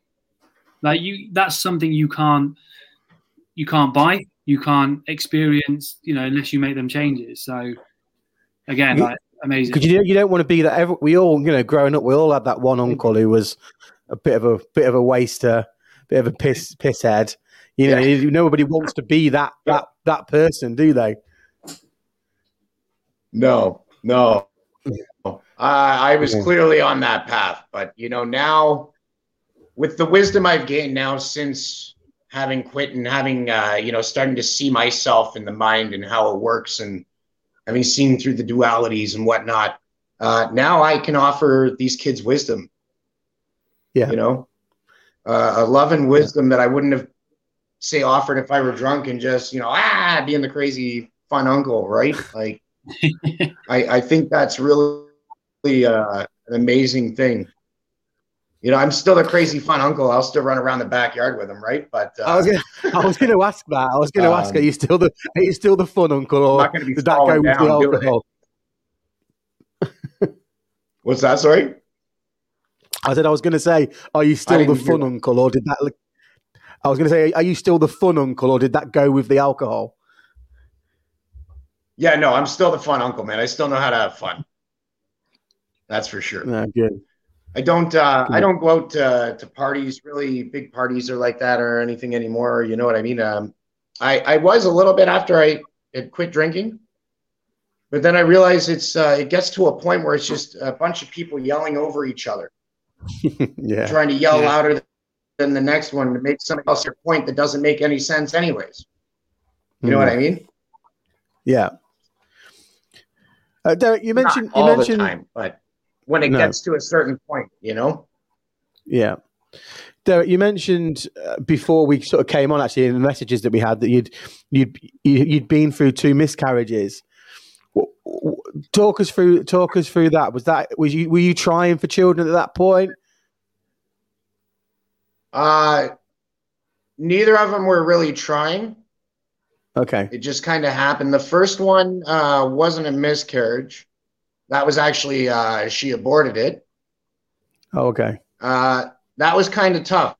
Like you, that's something you can't you can't buy, you can't experience, you know, unless you make them changes. So, again, You- like amazing. Because you don't, you don't want to be that. Every, we all, you know, growing up, we all had that one uncle who was a bit of a bit of a waster, bit of a piss piss head. You know, Yeah. nobody wants to be that that that person, do they? No, no. I I was clearly on that path, but you know now, with the wisdom I've gained now since having quit and having uh, you know starting to see myself in the mind and how it works and having seen through the dualities and whatnot, uh, now I can offer these kids wisdom. Yeah. you know, uh, a love and wisdom that I wouldn't have say offered if I were drunk and just you know ah being the crazy fun uncle, right? Like. [laughs] I, I think that's really uh, an amazing thing. You know, I'm still the crazy fun uncle. I'll still run around the backyard with him, right? But uh, I was gonna, [laughs] I was going to ask that. I was going to ask: Are Um, you still the are you still the fun uncle, or not going to be did that go with the alcohol? What's that? Sorry. I said I was going to say: Are you still the fun uncle, or did that? I was going to say: Are you still the fun uncle, or did that go with the alcohol? Yeah, no, I'm still the fun uncle, man. I still know how to have fun. That's for sure. No, good. I don't. Uh. I don't go out to, to parties, really big parties or like that or anything anymore. You know what I mean? Um, I I was a little bit after I had quit drinking, but then I realized it's uh, it gets to a point where it's just a bunch of people yelling over each other, [laughs] yeah, trying to yell Yeah. louder than the next one to make somebody else their point that doesn't make any sense, anyways. You know what I mean? Yeah. Uh, Derek, you mentioned Not you all mentioned the time, but when it No. gets to a certain point, you know. Yeah. Derek, you mentioned uh, before we sort of came on actually in the messages that we had that you'd you'd you- you'd been through two miscarriages. Talk us through talk us through that. Was that was you were you trying for children at that point? Uh, neither of them were really trying. Okay. It just kind of happened. The first one uh, wasn't a miscarriage. That was actually uh, she aborted it. Oh, okay. Uh, that was kind of tough.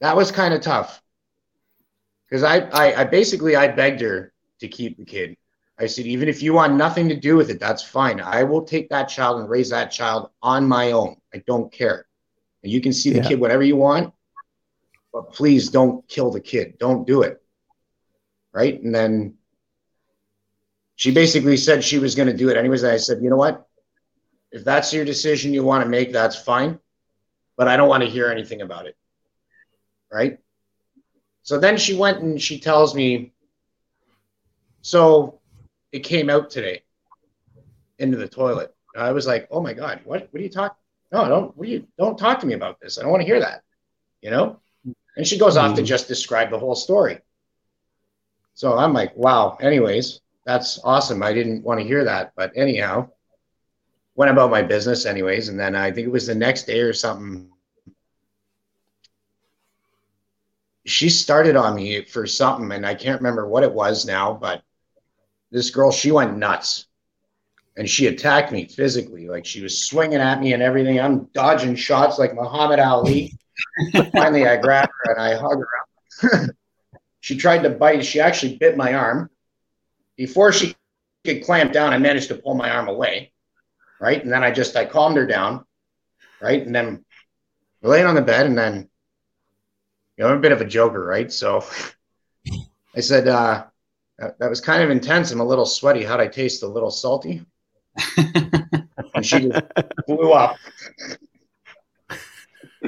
That was kind of tough because I, I, I basically I begged her to keep the kid. I said, even if you want nothing to do with it, that's fine. I will take that child and raise that child on my own. I don't care. And you can see the Yeah. kid whatever you want, but please don't kill the kid. Don't do it. Right. And then she basically said she was going to do it anyways. And I said, you know what? If that's your decision you want to make, that's fine. But I don't want to hear anything about it. Right. So then she went and she tells me, so it came out today into the toilet. I was like, oh my God, what, what are you talking? No, don't, what you, don't talk to me about this. I don't want to hear that, you know? And she goes off to Mhm. just describe the whole story. So I'm like, wow, anyways, that's awesome. I didn't want to hear that. But anyhow, went about my business anyways. And then I think it was the next day or something. She started on me for something, and I can't remember what it was now, but this girl, she went nuts and she attacked me physically. Like she was swinging at me and everything. I'm dodging shots like Muhammad Ali. [laughs] Finally, I grabbed her and I hugged her up. [laughs] she tried to bite. She actually bit my arm. Before she could clamp down, I managed to pull my arm away. Right. And then I just, I calmed her down. Right. And then we're laying on the bed and then, you know, I'm a bit of a joker. Right. So [laughs] I said, uh, that, was kind of intense. I'm a little sweaty. How'd I taste? A little salty? [laughs] And she just blew up.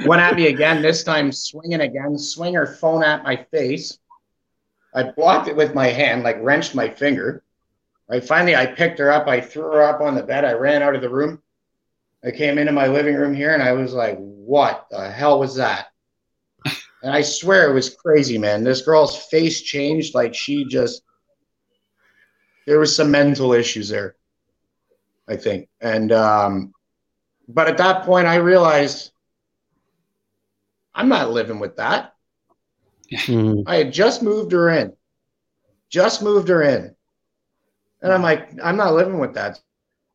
Went at me again, this time swinging again, swing her phone at my face. I blocked it with my hand, like wrenched my finger. Right. Finally, I picked her up. I threw her up on the bed. I ran out of the room. I came into my living room here and I was like, what the hell was that? And I swear it was crazy, man. This girl's face changed. Like she just, there was some mental issues there, I think. And, um, but at that point, I realized I'm not living with that. Mm. I had just moved her in, just moved her in. And I'm like, I'm not living with that.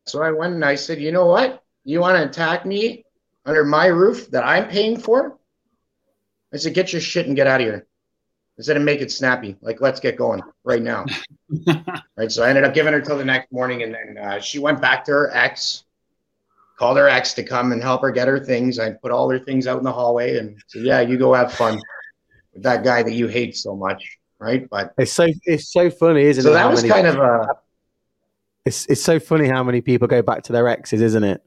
So I went and I said, you know what? You want to attack me under my roof that I'm paying for? I said, get your shit and get out of here. I said, and make it snappy. Like, let's get going right now. [laughs] right. So I ended up giving her till the next morning. And then uh, she went back to her ex, called her ex to come and help her get her things. I put all her things out in the hallway and said, yeah, you go have fun with that guy that you hate so much. Right. But It's so it's so funny, isn't so it? So that was many- kind of a, it's it's so funny how many people go back to their exes, isn't it?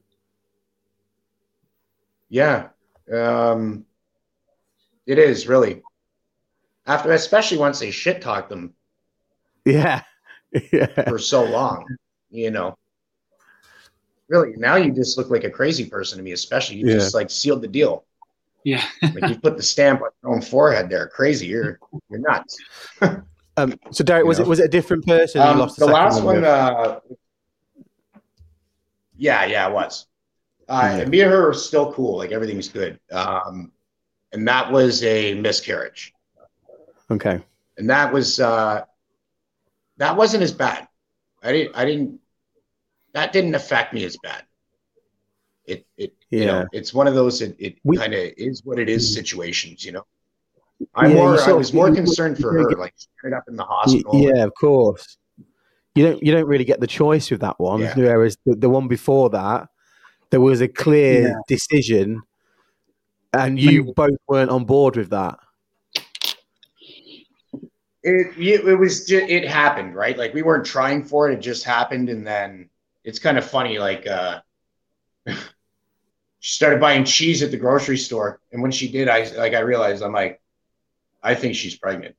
Yeah. Um, it is really. After, especially once they shit talk them Yeah, [laughs] yeah, for so long, you know. Really, now you just look like a crazy person to me, especially you Yeah. just like sealed the deal. Yeah. Like you put the stamp on your own forehead there. Crazy. You're you're nuts. [laughs] Um, so Derek, was You it was it a different person? Um, lost the last one, with? uh, yeah, yeah, it was. Uh, Yeah. And me and her are still cool. Like everything's good. Um, and that was a miscarriage. okay, and that was uh, that wasn't as bad. I didn't. I didn't. That didn't affect me as bad. It. It. You Yeah. know. It's one of those. It. it kind of is what it is. Situations. You know. I'm Yeah, more. you I was more you- concerned for her. get- Like ended up in the hospital. yeah, of course. You don't you don't really get the choice with that one. Yeah. Whereas the, the one before that, there was a clear Yeah. decision, and you both weren't on board with that. It. It, it was. Just, it happened. Right. Like we weren't trying for it. It just happened, and then it's kind of funny. Like. uh [laughs] She started buying cheese at the grocery store, and when she did, I like I realized I'm like, I think she's pregnant.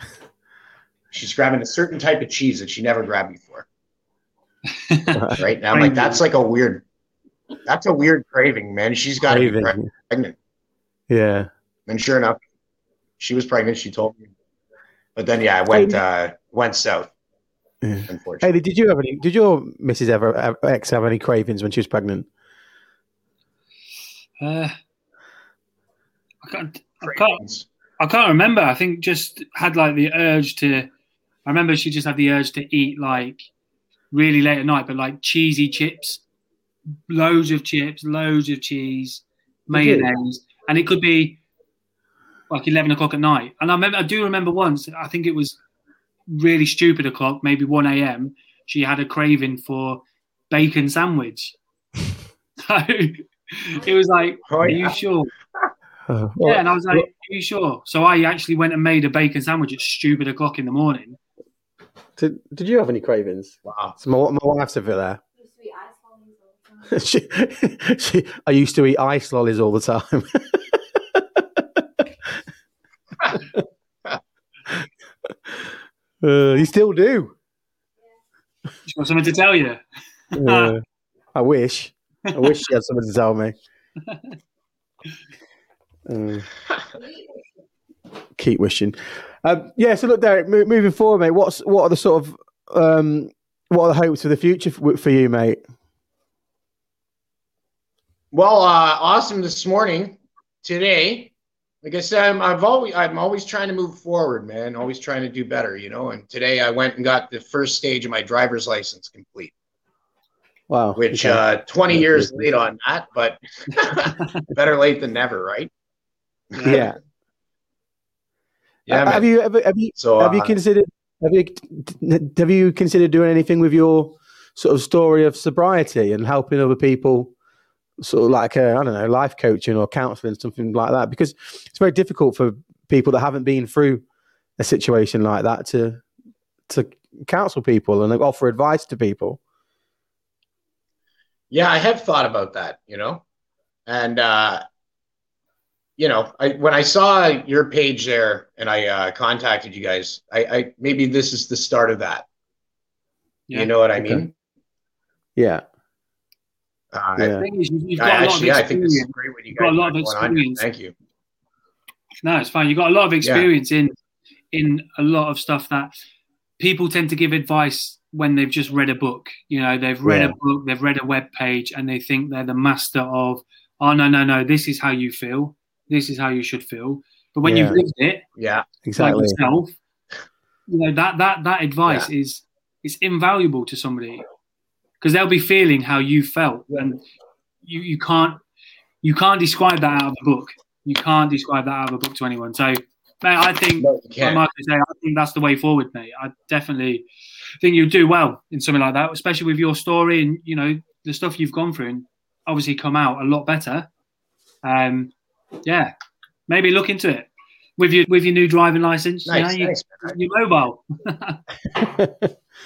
[laughs] She's grabbing a certain type of cheese that she never grabbed before. [laughs] Right now, I'm like, that's like a weird, that's a weird craving, man. She's got to be pregnant. Yeah. And sure enough, she was pregnant. She told me, but then yeah, I went uh, went south. Yeah. Unfortunately, Hey, did you have any? Did your Mrs. ever ever- ex have any cravings when she was pregnant? Uh, I can't. I can't. I can't remember. I think just had like the urge to. I remember she just had the urge to eat like really late at night, but like cheesy chips, loads of chips, loads of cheese, mayonnaise, and it could be like eleven o'clock at night. And I remember, I do remember once. I think it was really stupid o'clock, maybe one a.m. She had a craving for bacon sandwich. [laughs] [laughs] so it was like, Oh, are you sure? [laughs] Yeah, and I was like, "Are you sure?" So I actually went and made a bacon sandwich at stupid o'clock in the morning. did, did you have any cravings? Wow. So my, my wife's over there. Used to be ice lollies all the time. she, she, I used to eat ice lollies all the time. [laughs] uh, you still do. She's got something to tell you. Uh, I wish. I wish she had something to tell me. Uh, [laughs] keep wishing. Um, yeah. So look, Derek. Mo- moving forward, mate. What's what are the sort of um, what are the hopes for the future for, for you, mate? Well, uh, awesome this morning, today. Like I said, I'm, I've always I'm always trying to move forward, man. Always trying to do better, you know. And today I went and got the first stage of my driver's license complete, Wow. which okay. uh, 20 years late on that, but [laughs] better late than never, right? yeah. Yeah, Uh, have you ever have you So have you uh, considered have you have you considered doing anything with your sort of story of sobriety and helping other people sort of like I I don't know life coaching or counseling something like that because it's very difficult for people that haven't been through a situation like that to to counsel people and offer advice to people Yeah, I have thought about that, you know, and uh, you know, I when I saw your page there and I uh, contacted you guys, I, I maybe this is the start of that. Yeah. You know what I Okay. mean? Yeah. Uh, Yeah. The thing is, you've I got a lot actually, of I think this is experience. great what you You've got guys a lot of got going on here. experience. Thank you. No, it's fine. You've got a lot of experience in in a lot of stuff that people tend to give advice when they've just read a book. You know, they've read Yeah. a book, they've read a web page, and they think they're the master of. Oh no, no, no! This is how you feel. This is how you should feel. But when Yeah. you've lived it, Yeah. Exactly. like yourself, you know that that that advice is is invaluable to somebody because they'll be feeling how you felt, and you you can't you can't describe that out of a book. You can't describe that out of a book to anyone. So, mate, I think No, you like can't. Mark was saying, I think that's the way forward, mate. I definitely think you do well in something like that, especially with your story and you know the stuff you've gone through, and obviously come out a lot better. Um, yeah, maybe look into it with your with your new driving license. Nice, you know, you, nice, man. you're mobile.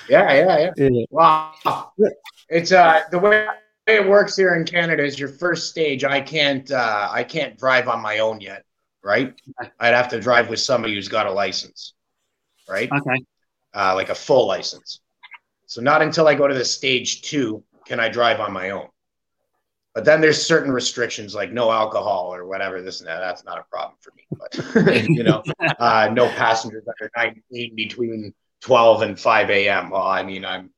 Yeah, yeah, yeah. [laughs] Yeah. Wow. It's uh the way it works here in Canada is your first stage. I can't uh I can't drive on my own yet, right? I'd have to drive with somebody who's got a license, right? Okay, Uh, like a full license. So not until I go to the stage two can I drive on my own. But then there's certain restrictions like no alcohol or whatever. This and that. That's not a problem for me. But [laughs] you know, uh, no passengers under 19 between 12 and 5 a.m. Well, I mean, I'm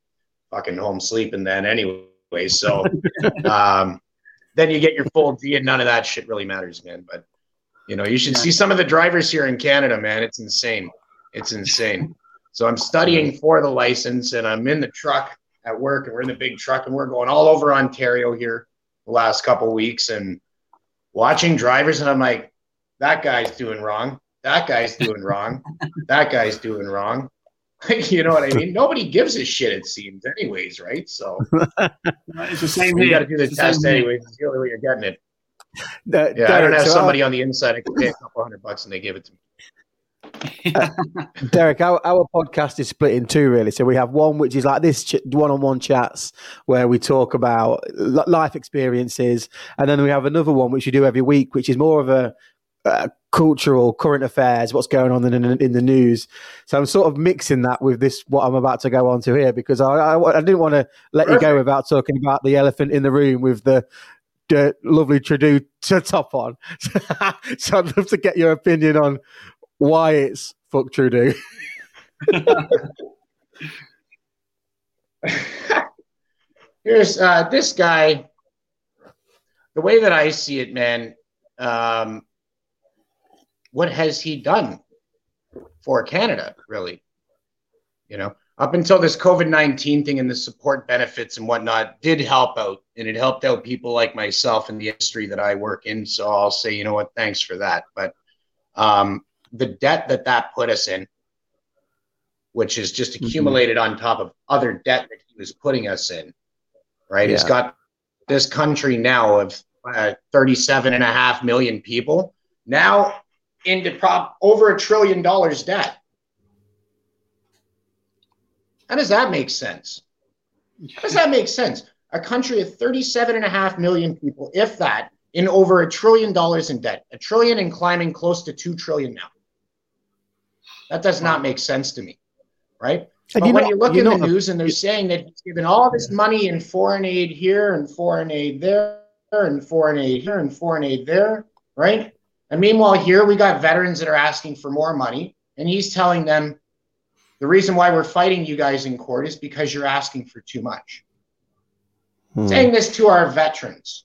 fucking home sleeping then anyway. So [laughs] um, then you get your full G, and none of that shit really matters, man. But you know, you should see some of the drivers here in Canada, man. It's insane. It's insane. So I'm studying for the license, and I'm in the truck at work, and we're in the big truck, and we're going all over Ontario here the last couple of weeks, and watching drivers, and I'm like, that guy's doing wrong. That guy's doing wrong. [laughs] that guy's doing wrong. [laughs] you know what I mean? Nobody gives a shit, it seems, anyways, right? So [laughs] it's the same you got to do the It's test here. anyways. It's the only way you're getting it. Uh, Yeah, I don't have so somebody on the inside. I can pay a couple hundred bucks and they give it to me. Our, [laughs] Derek, our, our podcast is split in two, really. So we have one which is like this ch- one-on-one chats where we talk about li- life experiences, and then we have another one which we do every week, which is more of a uh, cultural current affairs, what's going on in, in, the news. So I'm sort of mixing that with this what I'm about to go on to here because I, I, I didn't want to let you go Perfect. without talking about the elephant in the room with the the lovely Trudeau to top on. [laughs] so I'd love to get your opinion on why it's fuck Trudeau. [laughs] Here's uh, this guy. The way that I see it, man, um, what has he done for Canada, really? You know, up until this COVID 19 thing and the support benefits and whatnot did help out. And it helped out people like myself in the industry that I work in. So I'll say, you know what, thanks for that. But um, the debt that that put us in, which is just Mhm. accumulated on top of other debt that he was putting us in, right? He's Yeah. got this country now of uh, 37 and a half million people now into prop over a trillion dollars debt. How does that make sense? How does that make sense? A country of 37 and a half million people, if that, in over a trillion dollars in debt, a trillion and climbing close to 2 trillion now. That does not make sense to me, right? And But you're when not- you look you're in the news and they're saying that he's given all this money in foreign aid here and foreign aid there and foreign aid here and foreign aid there, right? And meanwhile, here we got veterans that are asking for more money, and he's telling them the reason why we're fighting you guys in court is because you're asking for too much. Hmm. Saying this to our veterans,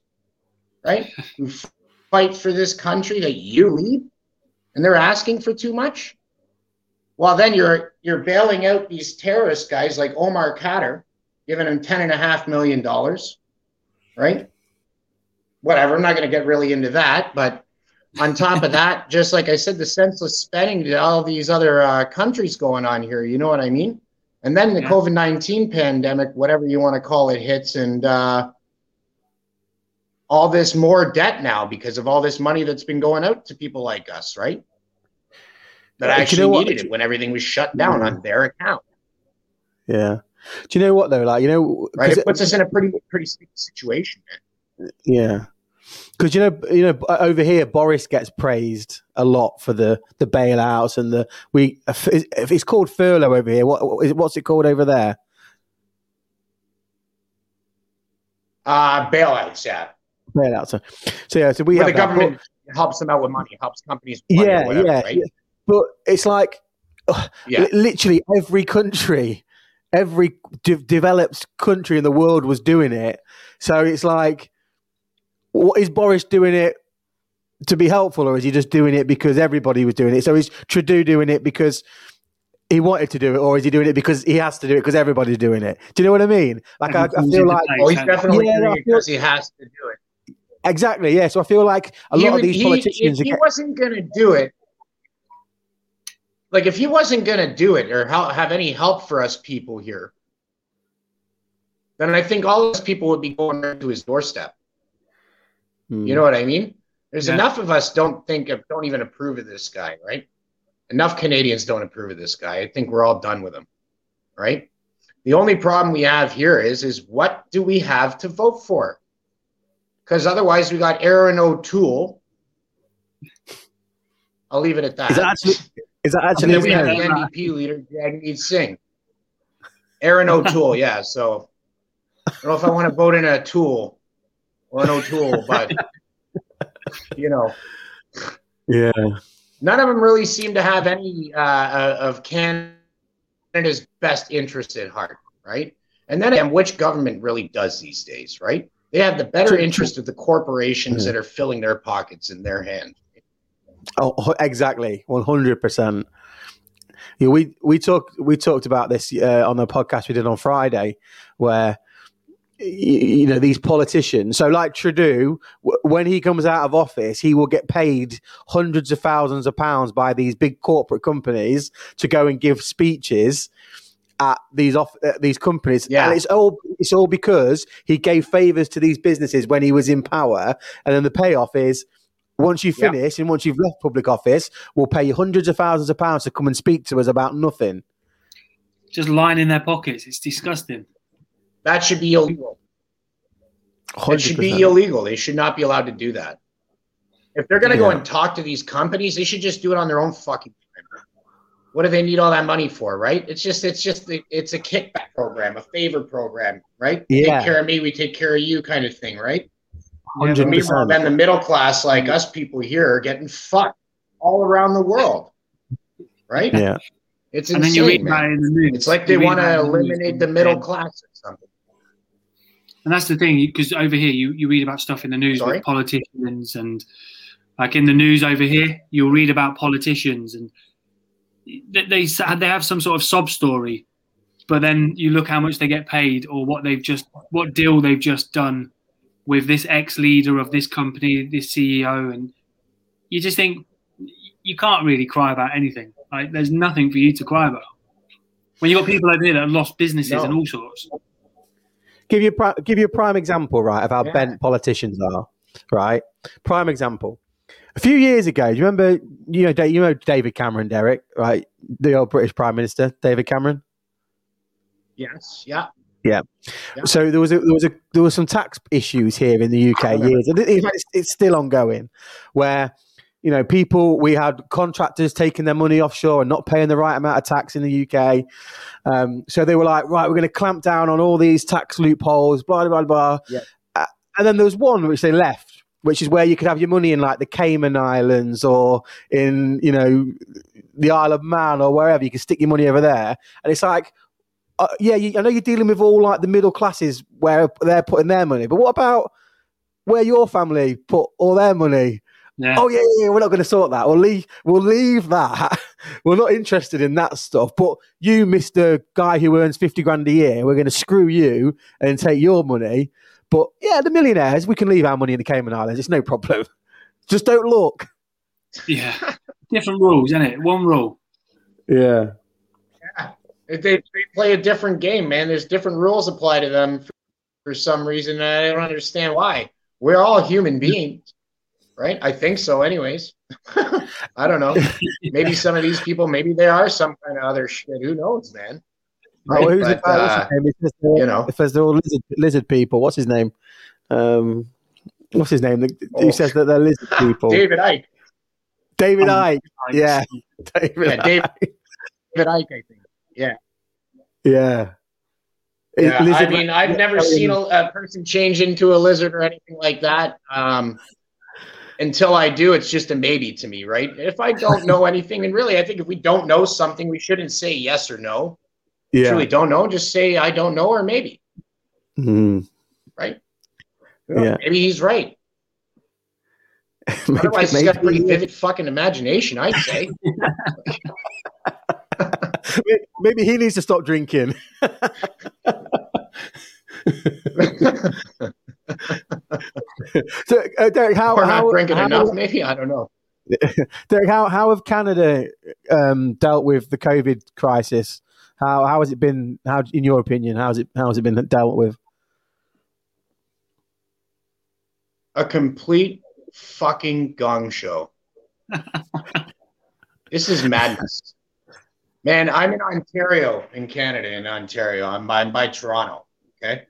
right? [laughs] Who fight for this country that you lead, and they're asking for too much. Well, then you're you're bailing out these terrorist guys like Omar Khadr, giving him ten and a half million dollars, right? Whatever. I'm not going to get really into that, but on top of that, [laughs] just like I said, the senseless spending to all these other uh, countries going on here. You know what I mean? And then the Yeah. COVID nineteen pandemic, whatever you want to call it, hits, and uh, all this more debt now because of all this money that's been going out to people like us, right? That Uh, do you actually know needed it when everything was shut down on their account, Yeah. Do you know what though? Like you know, right? It puts us in a pretty pretty situation. Man. Yeah, because you know, you know, over here Boris gets praised a lot for the the bailouts and the we. If it's called furlough over here, what is it- what's it called over there? Uh, bailouts, yeah. bailouts. So, so yeah, so we Where have the government helps them out with money, helps companies. Money yeah, whatever, yeah, right? Yeah. But it's like Yeah. li- literally every country, every de- developed country in the world was doing it. So it's like, what is Boris doing it to be helpful, or is he just doing it because everybody was doing it? So is Trudeau doing it because he wanted to do it, or is he doing it because he has to do it because everybody's doing it? Do you know what I mean? Like I, I feel like. Oh, he's definitely Yeah, doing I it feel- because he has to do it. exactly yeah. So I feel like a He lot would- of these he- politicians. if he are get- wasn't going to do it, like if he wasn't going to do it or ha- have any help for us people here, then I think all those people would be going to his doorstep. Hmm. You know what I mean? There's Yeah. enough of us don't think of, don't even approve of this guy, right? Enough Canadians don't approve of this guy. I think we're all done with him, right? The only problem we have here is is what do we have to vote for? Because otherwise, we got Erin O'Toole. I'll leave it at that. Is that actually is that and actually then we his have the name? NDP leader, Jagmeet Singh. Erin O'Toole, yeah. So I don't know if I want to vote in a Tool or an O'Toole, but you know, Yeah. none of them really seem to have any uh, uh, of Canada's best interest at heart, right? And then and which government really does these days, right? They have the better interest of the corporations Yeah. that are filling their pockets in their hand. Oh, exactly, one hundred percent. Yeah, we we talked we talked about this uh, on the podcast we did on Friday, where y- you know these politicians. So, like Trudeau, w- when he comes out of office, he will get paid hundreds of thousands of pounds by these big corporate companies to go and give speeches at these off uh, these companies. Yeah. and it's all it's all because he gave favors to these businesses when he was in power, and then the payoff is. Once you Yeah. finish and once you've left public office, we'll pay you hundreds of thousands of pounds to come and speak to us about nothing. Just lying in their pockets. It's disgusting. That should be illegal. It should be illegal. They should not be allowed to do that. If they're going to go and talk to these companies, they should just do it on their own fucking time. What do they need all that money for, right? It's just, it's just, it's a kickback program, a favor program, right? Yeah. Take care of me, we take care of you, kind of thing, right? Hundred Meanwhile, percent. then the middle class, like us people here, are getting fucked all around the world, right? Yeah. It's insane. and then you read insane, about man. it in the news. It's like they read want to about it in the eliminate the middle then- class or something. And that's the thing, because over here you, you read about stuff in the news Sorry? with politicians and like in the news over here, you'll read about politicians and they they, they have some sort of sob story, but then you look how much they get paid or what they've just what deal they've just done with this ex leader of this company, this CEO, and you just think you can't really cry about anything. Like there's nothing for you to cry about when you have got people over here that have lost businesses No. and all sorts. Give you a pri- give you a prime example, right, of how Yeah. bent politicians are, right? Prime example. A few years ago, do you remember? You know, you know David Cameron, Derek, right? The old British Prime Minister, David Cameron. Yes, yeah. Yeah. Yeah. So there was a, there was a there were some tax issues here in the UK years, and it's, it's still ongoing, where you know people we had contractors taking their money offshore and not paying the right amount of tax in the UK. Um, so they were like, right, we're going to clamp down on all these tax loopholes, blah blah blah. Yeah. Uh, and then there was one which they left, which is where you could have your money in like the Cayman Islands or in you know the Isle of Man or wherever. You could stick your money over there, and it's like uh, yeah, you, I know you're dealing with all like the middle classes where they're putting their money, but what about where your family put all their money? Yeah. Oh yeah, yeah, yeah, we're not going to sort that. We'll leave. We'll leave that. [laughs] we're not interested in that stuff. But you, Mister Guy who earns fifty grand a year, we're going to screw you and take your money. But yeah, the millionaires, we can leave our money in the Cayman Islands. It's no problem. [laughs] Just don't look. Yeah. Different rules, isn't it? One rule. Yeah. They, they play a different game, man. There's different rules apply to them for, for some reason. And I don't understand why. We're all human beings, right? I think so, anyways. [laughs] I don't know. Maybe some of these people, maybe they are some kind of other shit. Who knows, man? Right? Oh, who's But, the guy? What's uh, his name? It says you know. it says they're all lizard, lizard people. What's his name? Um, what's his name? The- Who Oh. says that they're lizard people? David Icke. David Um, Icke. Yeah. [laughs] David Yeah, David, Icke. David Icke, I think. Yeah. Yeah, I Lizard- mean, I've never seen a, a person change into a lizard or anything like that. Um, until I do, it's just a maybe to me, right? If I don't know [laughs] anything, and really, I think if we don't know something, we shouldn't say yes or no. Yeah. Truly don't know, just say I don't know or maybe, Mm. right? Yeah. Maybe he's right. [laughs] Maybe- Otherwise, he's got a pretty vivid fucking imagination, I'd say. [laughs] [laughs] Maybe he needs to stop drinking. [laughs] so, uh, Derek, how, or not how, drinking how, enough, maybe. I don't know. [laughs] Derek, how, how have Canada um, dealt with the COVID crisis? How how has it been? How, in your opinion, how has it how has it been dealt with? A complete fucking gong show. this is madness. Man, I'm in Ontario, in Canada, in Ontario. I'm by, I'm by Toronto. Okay.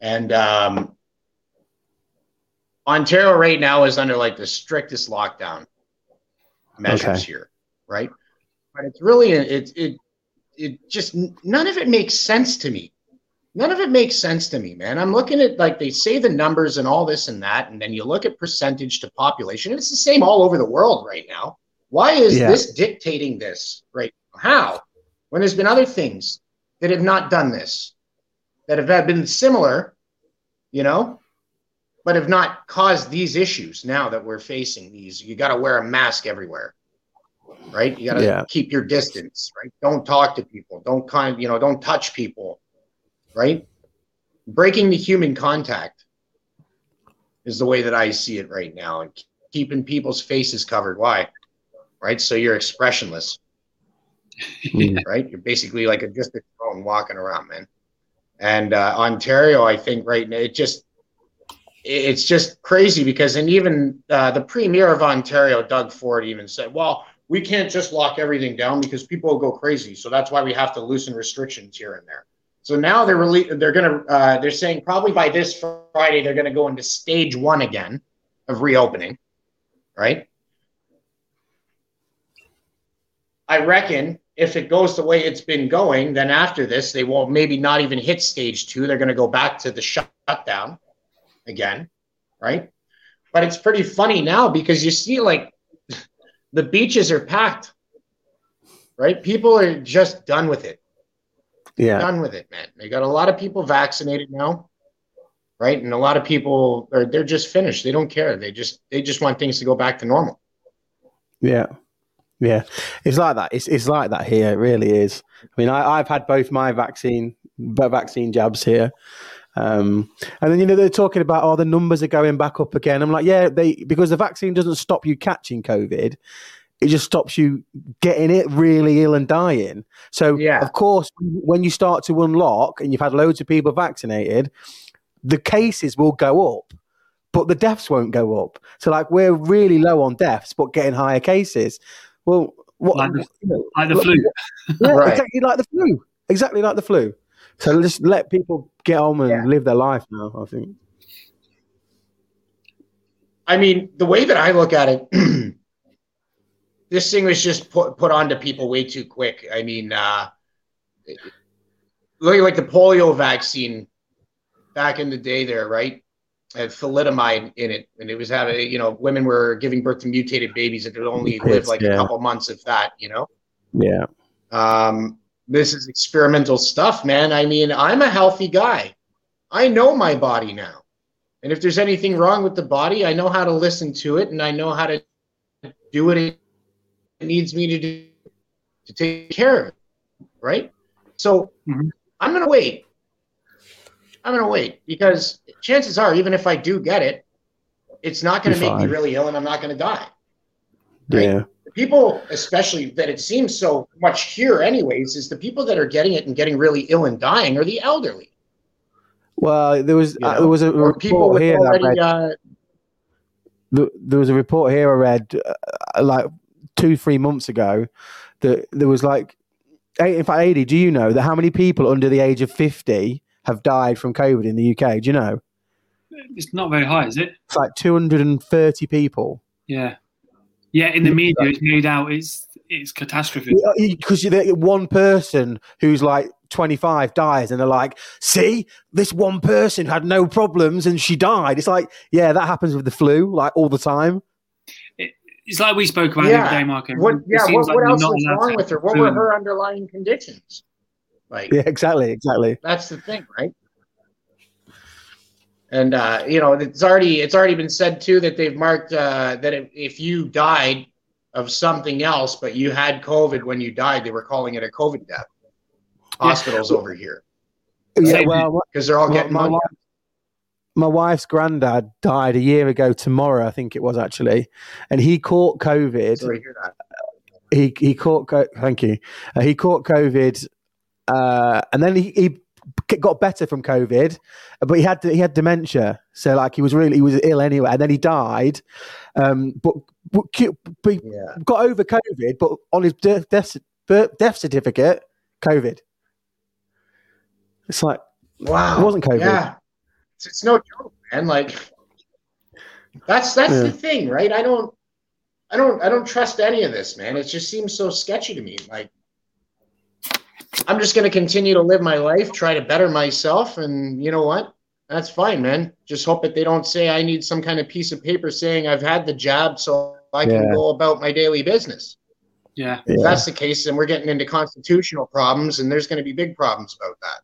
And um, Ontario right now is under like the strictest lockdown measures Okay. here, right? But it's really it it it just none of it makes sense to me. None of it makes sense to me, man. I'm looking at like they say the numbers and all this and that, and then you look at percentage to population, and it's the same all over the world right now. Why is Yeah. this dictating this right? How? When there's been other things that have not done this, that have been similar, you know, but have not caused these issues now that we're facing these. You got to wear a mask everywhere, right? You got to Yeah. keep your distance, right? Don't talk to people. Don't kind, you know, don't touch people, right? Breaking the human contact is the way that I see it right now, and keeping people's faces covered. Why? Right? So you're expressionless Mm. [laughs] right? You're basically like a just a drone walking around, man. And uh, Ontario, I think right now, it just it's just crazy because and even uh, the premier of Ontario, Doug Ford, even said, "Well, we can't just lock everything down because people will go crazy. So that's why we have to loosen restrictions here and there." So now they're really they're gonna uh, they're saying probably by this Friday they're gonna go into stage one again of reopening, right? I reckon if it goes the way it's been going, then after this, they will maybe not even hit stage two. They're going to go back to the shutdown again, right? But it's pretty funny now because you see, like, the beaches are packed, right? People are just done with it. Yeah, Done with it, man. They got a lot of people vaccinated now, right? And a lot of people are they're just finished. They don't care. They just they just want things to go back to normal. yeah, yeah. It's like that. It's it's like that here. It really is. I mean, I, I've had both my vaccine both vaccine jabs here. Um, and then you know they're talking about oh the numbers are going back up again. I'm like yeah they because the vaccine doesn't stop you catching COVID, it just stops you getting it really ill and dying. So Yeah. of course when you start to unlock and you've had loads of people vaccinated, the cases will go up, but the deaths won't go up. So like we're really low on deaths, but getting higher cases. Well, what Like the- you know, like the look- flu. [laughs] yeah, Right. exactly like the flu. Exactly like the flu. So just let people get on and Yeah. live their life now. I think. I mean, the way that I look at it, [clears throat] this thing was just put put onto people way too quick. I mean, uh, look at like the polio vaccine back in the day, there, right? Had thalidomide in it, and it was having, you know, women were giving birth to mutated babies that could only live like yeah. a couple months of that, you know. Yeah. Um, this is experimental stuff, man. I mean, I'm a healthy guy. I know my body now. And if there's anything wrong with the body, I know how to listen to it and I know how to do what it needs me to do to take care of it. Right? So Mhm. I'm to wait. I'm to wait because chances are, even if I do get it, it's not going to make me really ill and I'm not going to die. Right? Yeah. the people especially that it seems so much here anyways is the people that are getting it and getting really ill and dying are the elderly Well, there was uh, there was a or people report with here. I read, uh, there, was a report here I read uh, like two three months ago that there was like in fact, Adi, do you know that how many people under the age of fifty have died from COVID in the UK? Do you know? It's not very high, is it? It's like two hundred and thirty people. Yeah. Yeah, in the media, it's made out it's it's catastrophe. Because you get one person who's like 25 dies and they're like, see, this one person had no problems and she died. It's like, yeah, that happens with the flu like all the time. It's like we spoke about Yeah. the other day, Marco. What, It yeah, seems what, like what else not was wrong with her? What were her underlying conditions? Like, Yeah, exactly, exactly. that's the thing, right? And uh, you know, it's already it's already been said too that they've marked uh, that if, if you died of something else, but you had COVID when you died, they were calling it a COVID death. Hospitals over here Yeah, well, because they're all getting my money. wife- my wife's granddad died a year ago tomorrow, I think it was actually, and he caught COVID. Sorry to hear that. he he caught co- thank you uh, he caught covid uh, and then he, he got better from covid but he had he had dementia so like he was really he was ill anyway and then he died um but, but Yeah. got over covid but on his death death, death certificate covid it's like Wow. It wasn't COVID. Yeah. It's, it's no joke, man. Like that's that's Yeah. the thing, right? I don't I don't I don't trust any of this, man. It just seems so sketchy to me. Like I'm just gonna continue to live my life, try to better myself, and you know what? That's fine, man. Just hope that they don't say I need some kind of piece of paper saying I've had the jab so I can Yeah. go about my daily business. Yeah. If yeah, that's the case, then we're getting into constitutional problems, and there's going to be big problems about that,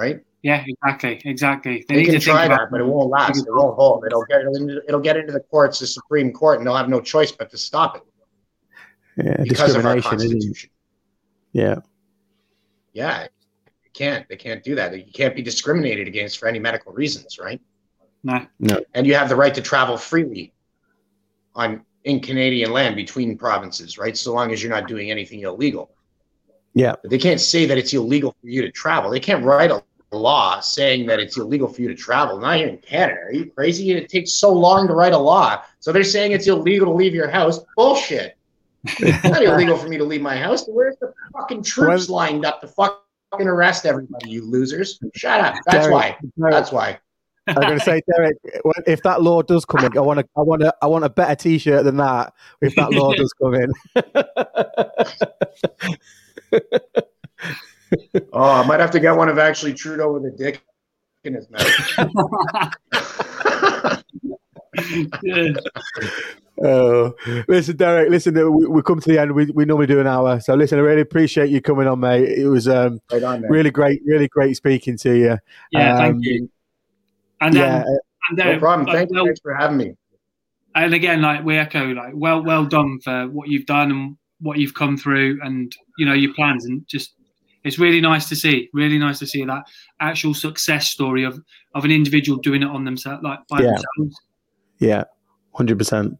right? Yeah, exactly, exactly. They They need can to try that, but it won't last. It won't hold. It'll get into, it'll get into the courts, the Supreme Court, and they'll have no choice but to stop it yeah because of our discrimination isn't constitution. yeah Yeah, they can't. They can't do that. You can't be discriminated against for any medical reasons, right? No. And you have the right to travel freely on in Canadian land between provinces, right? So long as you're not doing anything illegal. Yeah. But they can't say that it's illegal for you to travel. They can't write a law saying that it's illegal for you to travel. Not here in Canada. Are you crazy? It takes so long to write a law. So they're saying it's illegal to leave your house. Bullshit. It's not [laughs] illegal for me to leave my house. Where's the fucking troops lined up to fucking arrest everybody, you losers? Shut up. That's Derek, why. Derek, That's why. I'm going to say, Derek, if that law does come in, I want to, I want to, I want a better T-shirt than that. If that law does come in, [laughs] Oh, I might have to get one of actually Trudeau with a dick in his mouth. [laughs] yeah. oh, listen, Derek, listen, uh, we, we come to the end. We, we normally do an hour, so listen, I really appreciate you coming on, mate. It was um, right on really great, really great speaking to you. Yeah, Um, thank you. And then, Yeah, um, uh, and No um, problem. like, Thank you. well, Thanks for having me. and again, like we echo, like well, well done for what you've done and what you've come through, and you know your plans, and just it's really nice to see, really nice to see that actual success story of of an individual doing it on themselves, like by Yeah. themselves. yeah, hundred percent.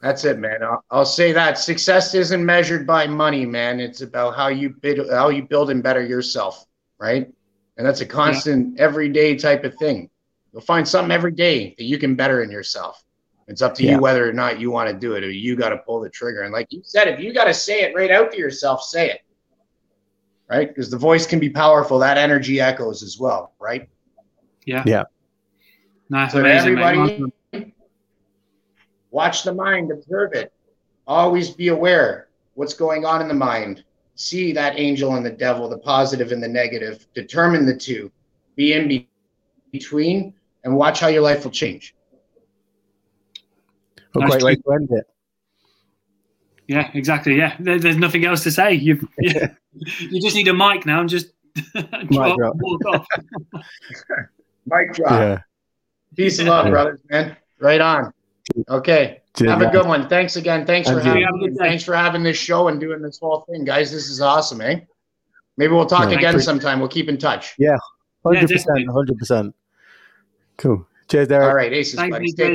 That's it, man. I'll, I'll say that success isn't measured by money, man. It's about how you build, how you build and better yourself, right? And that's a constant, everyday type of thing. You'll find something every day that you can better in yourself. It's up to Yeah. you whether or not you want to do it, or you got to pull the trigger. And like you said, if you got to say it right out to yourself, say it, right? Because the voice can be powerful. That energy echoes as well, right? Yeah. Yeah. Nice, So amazing, mate. everybody, watch the mind, observe it. Always be aware what's going on in the mind. See that angel and the devil, the positive and the negative. Determine the two. Be in be- between and watch how your life will change. A Nice great way to- to end it. Yeah, exactly. Yeah, there, there's nothing else to say. [laughs] You you just need a mic now and just [laughs] drop, drop. walk off. [laughs] Mic drop. Yeah. Peace and love, Yeah. brothers, man. Right on. Okay. Cheers, Have a good one. Thanks again. Thanks for having Have me. Thanks for having this show and doing this whole thing, guys. This is awesome, eh? Maybe we'll talk Yeah. again sometime. We'll keep in touch. Yeah, hundred percent, hundred percent. Cool. Cheers, Derek. All right, aces, Thank buddy. you, Stay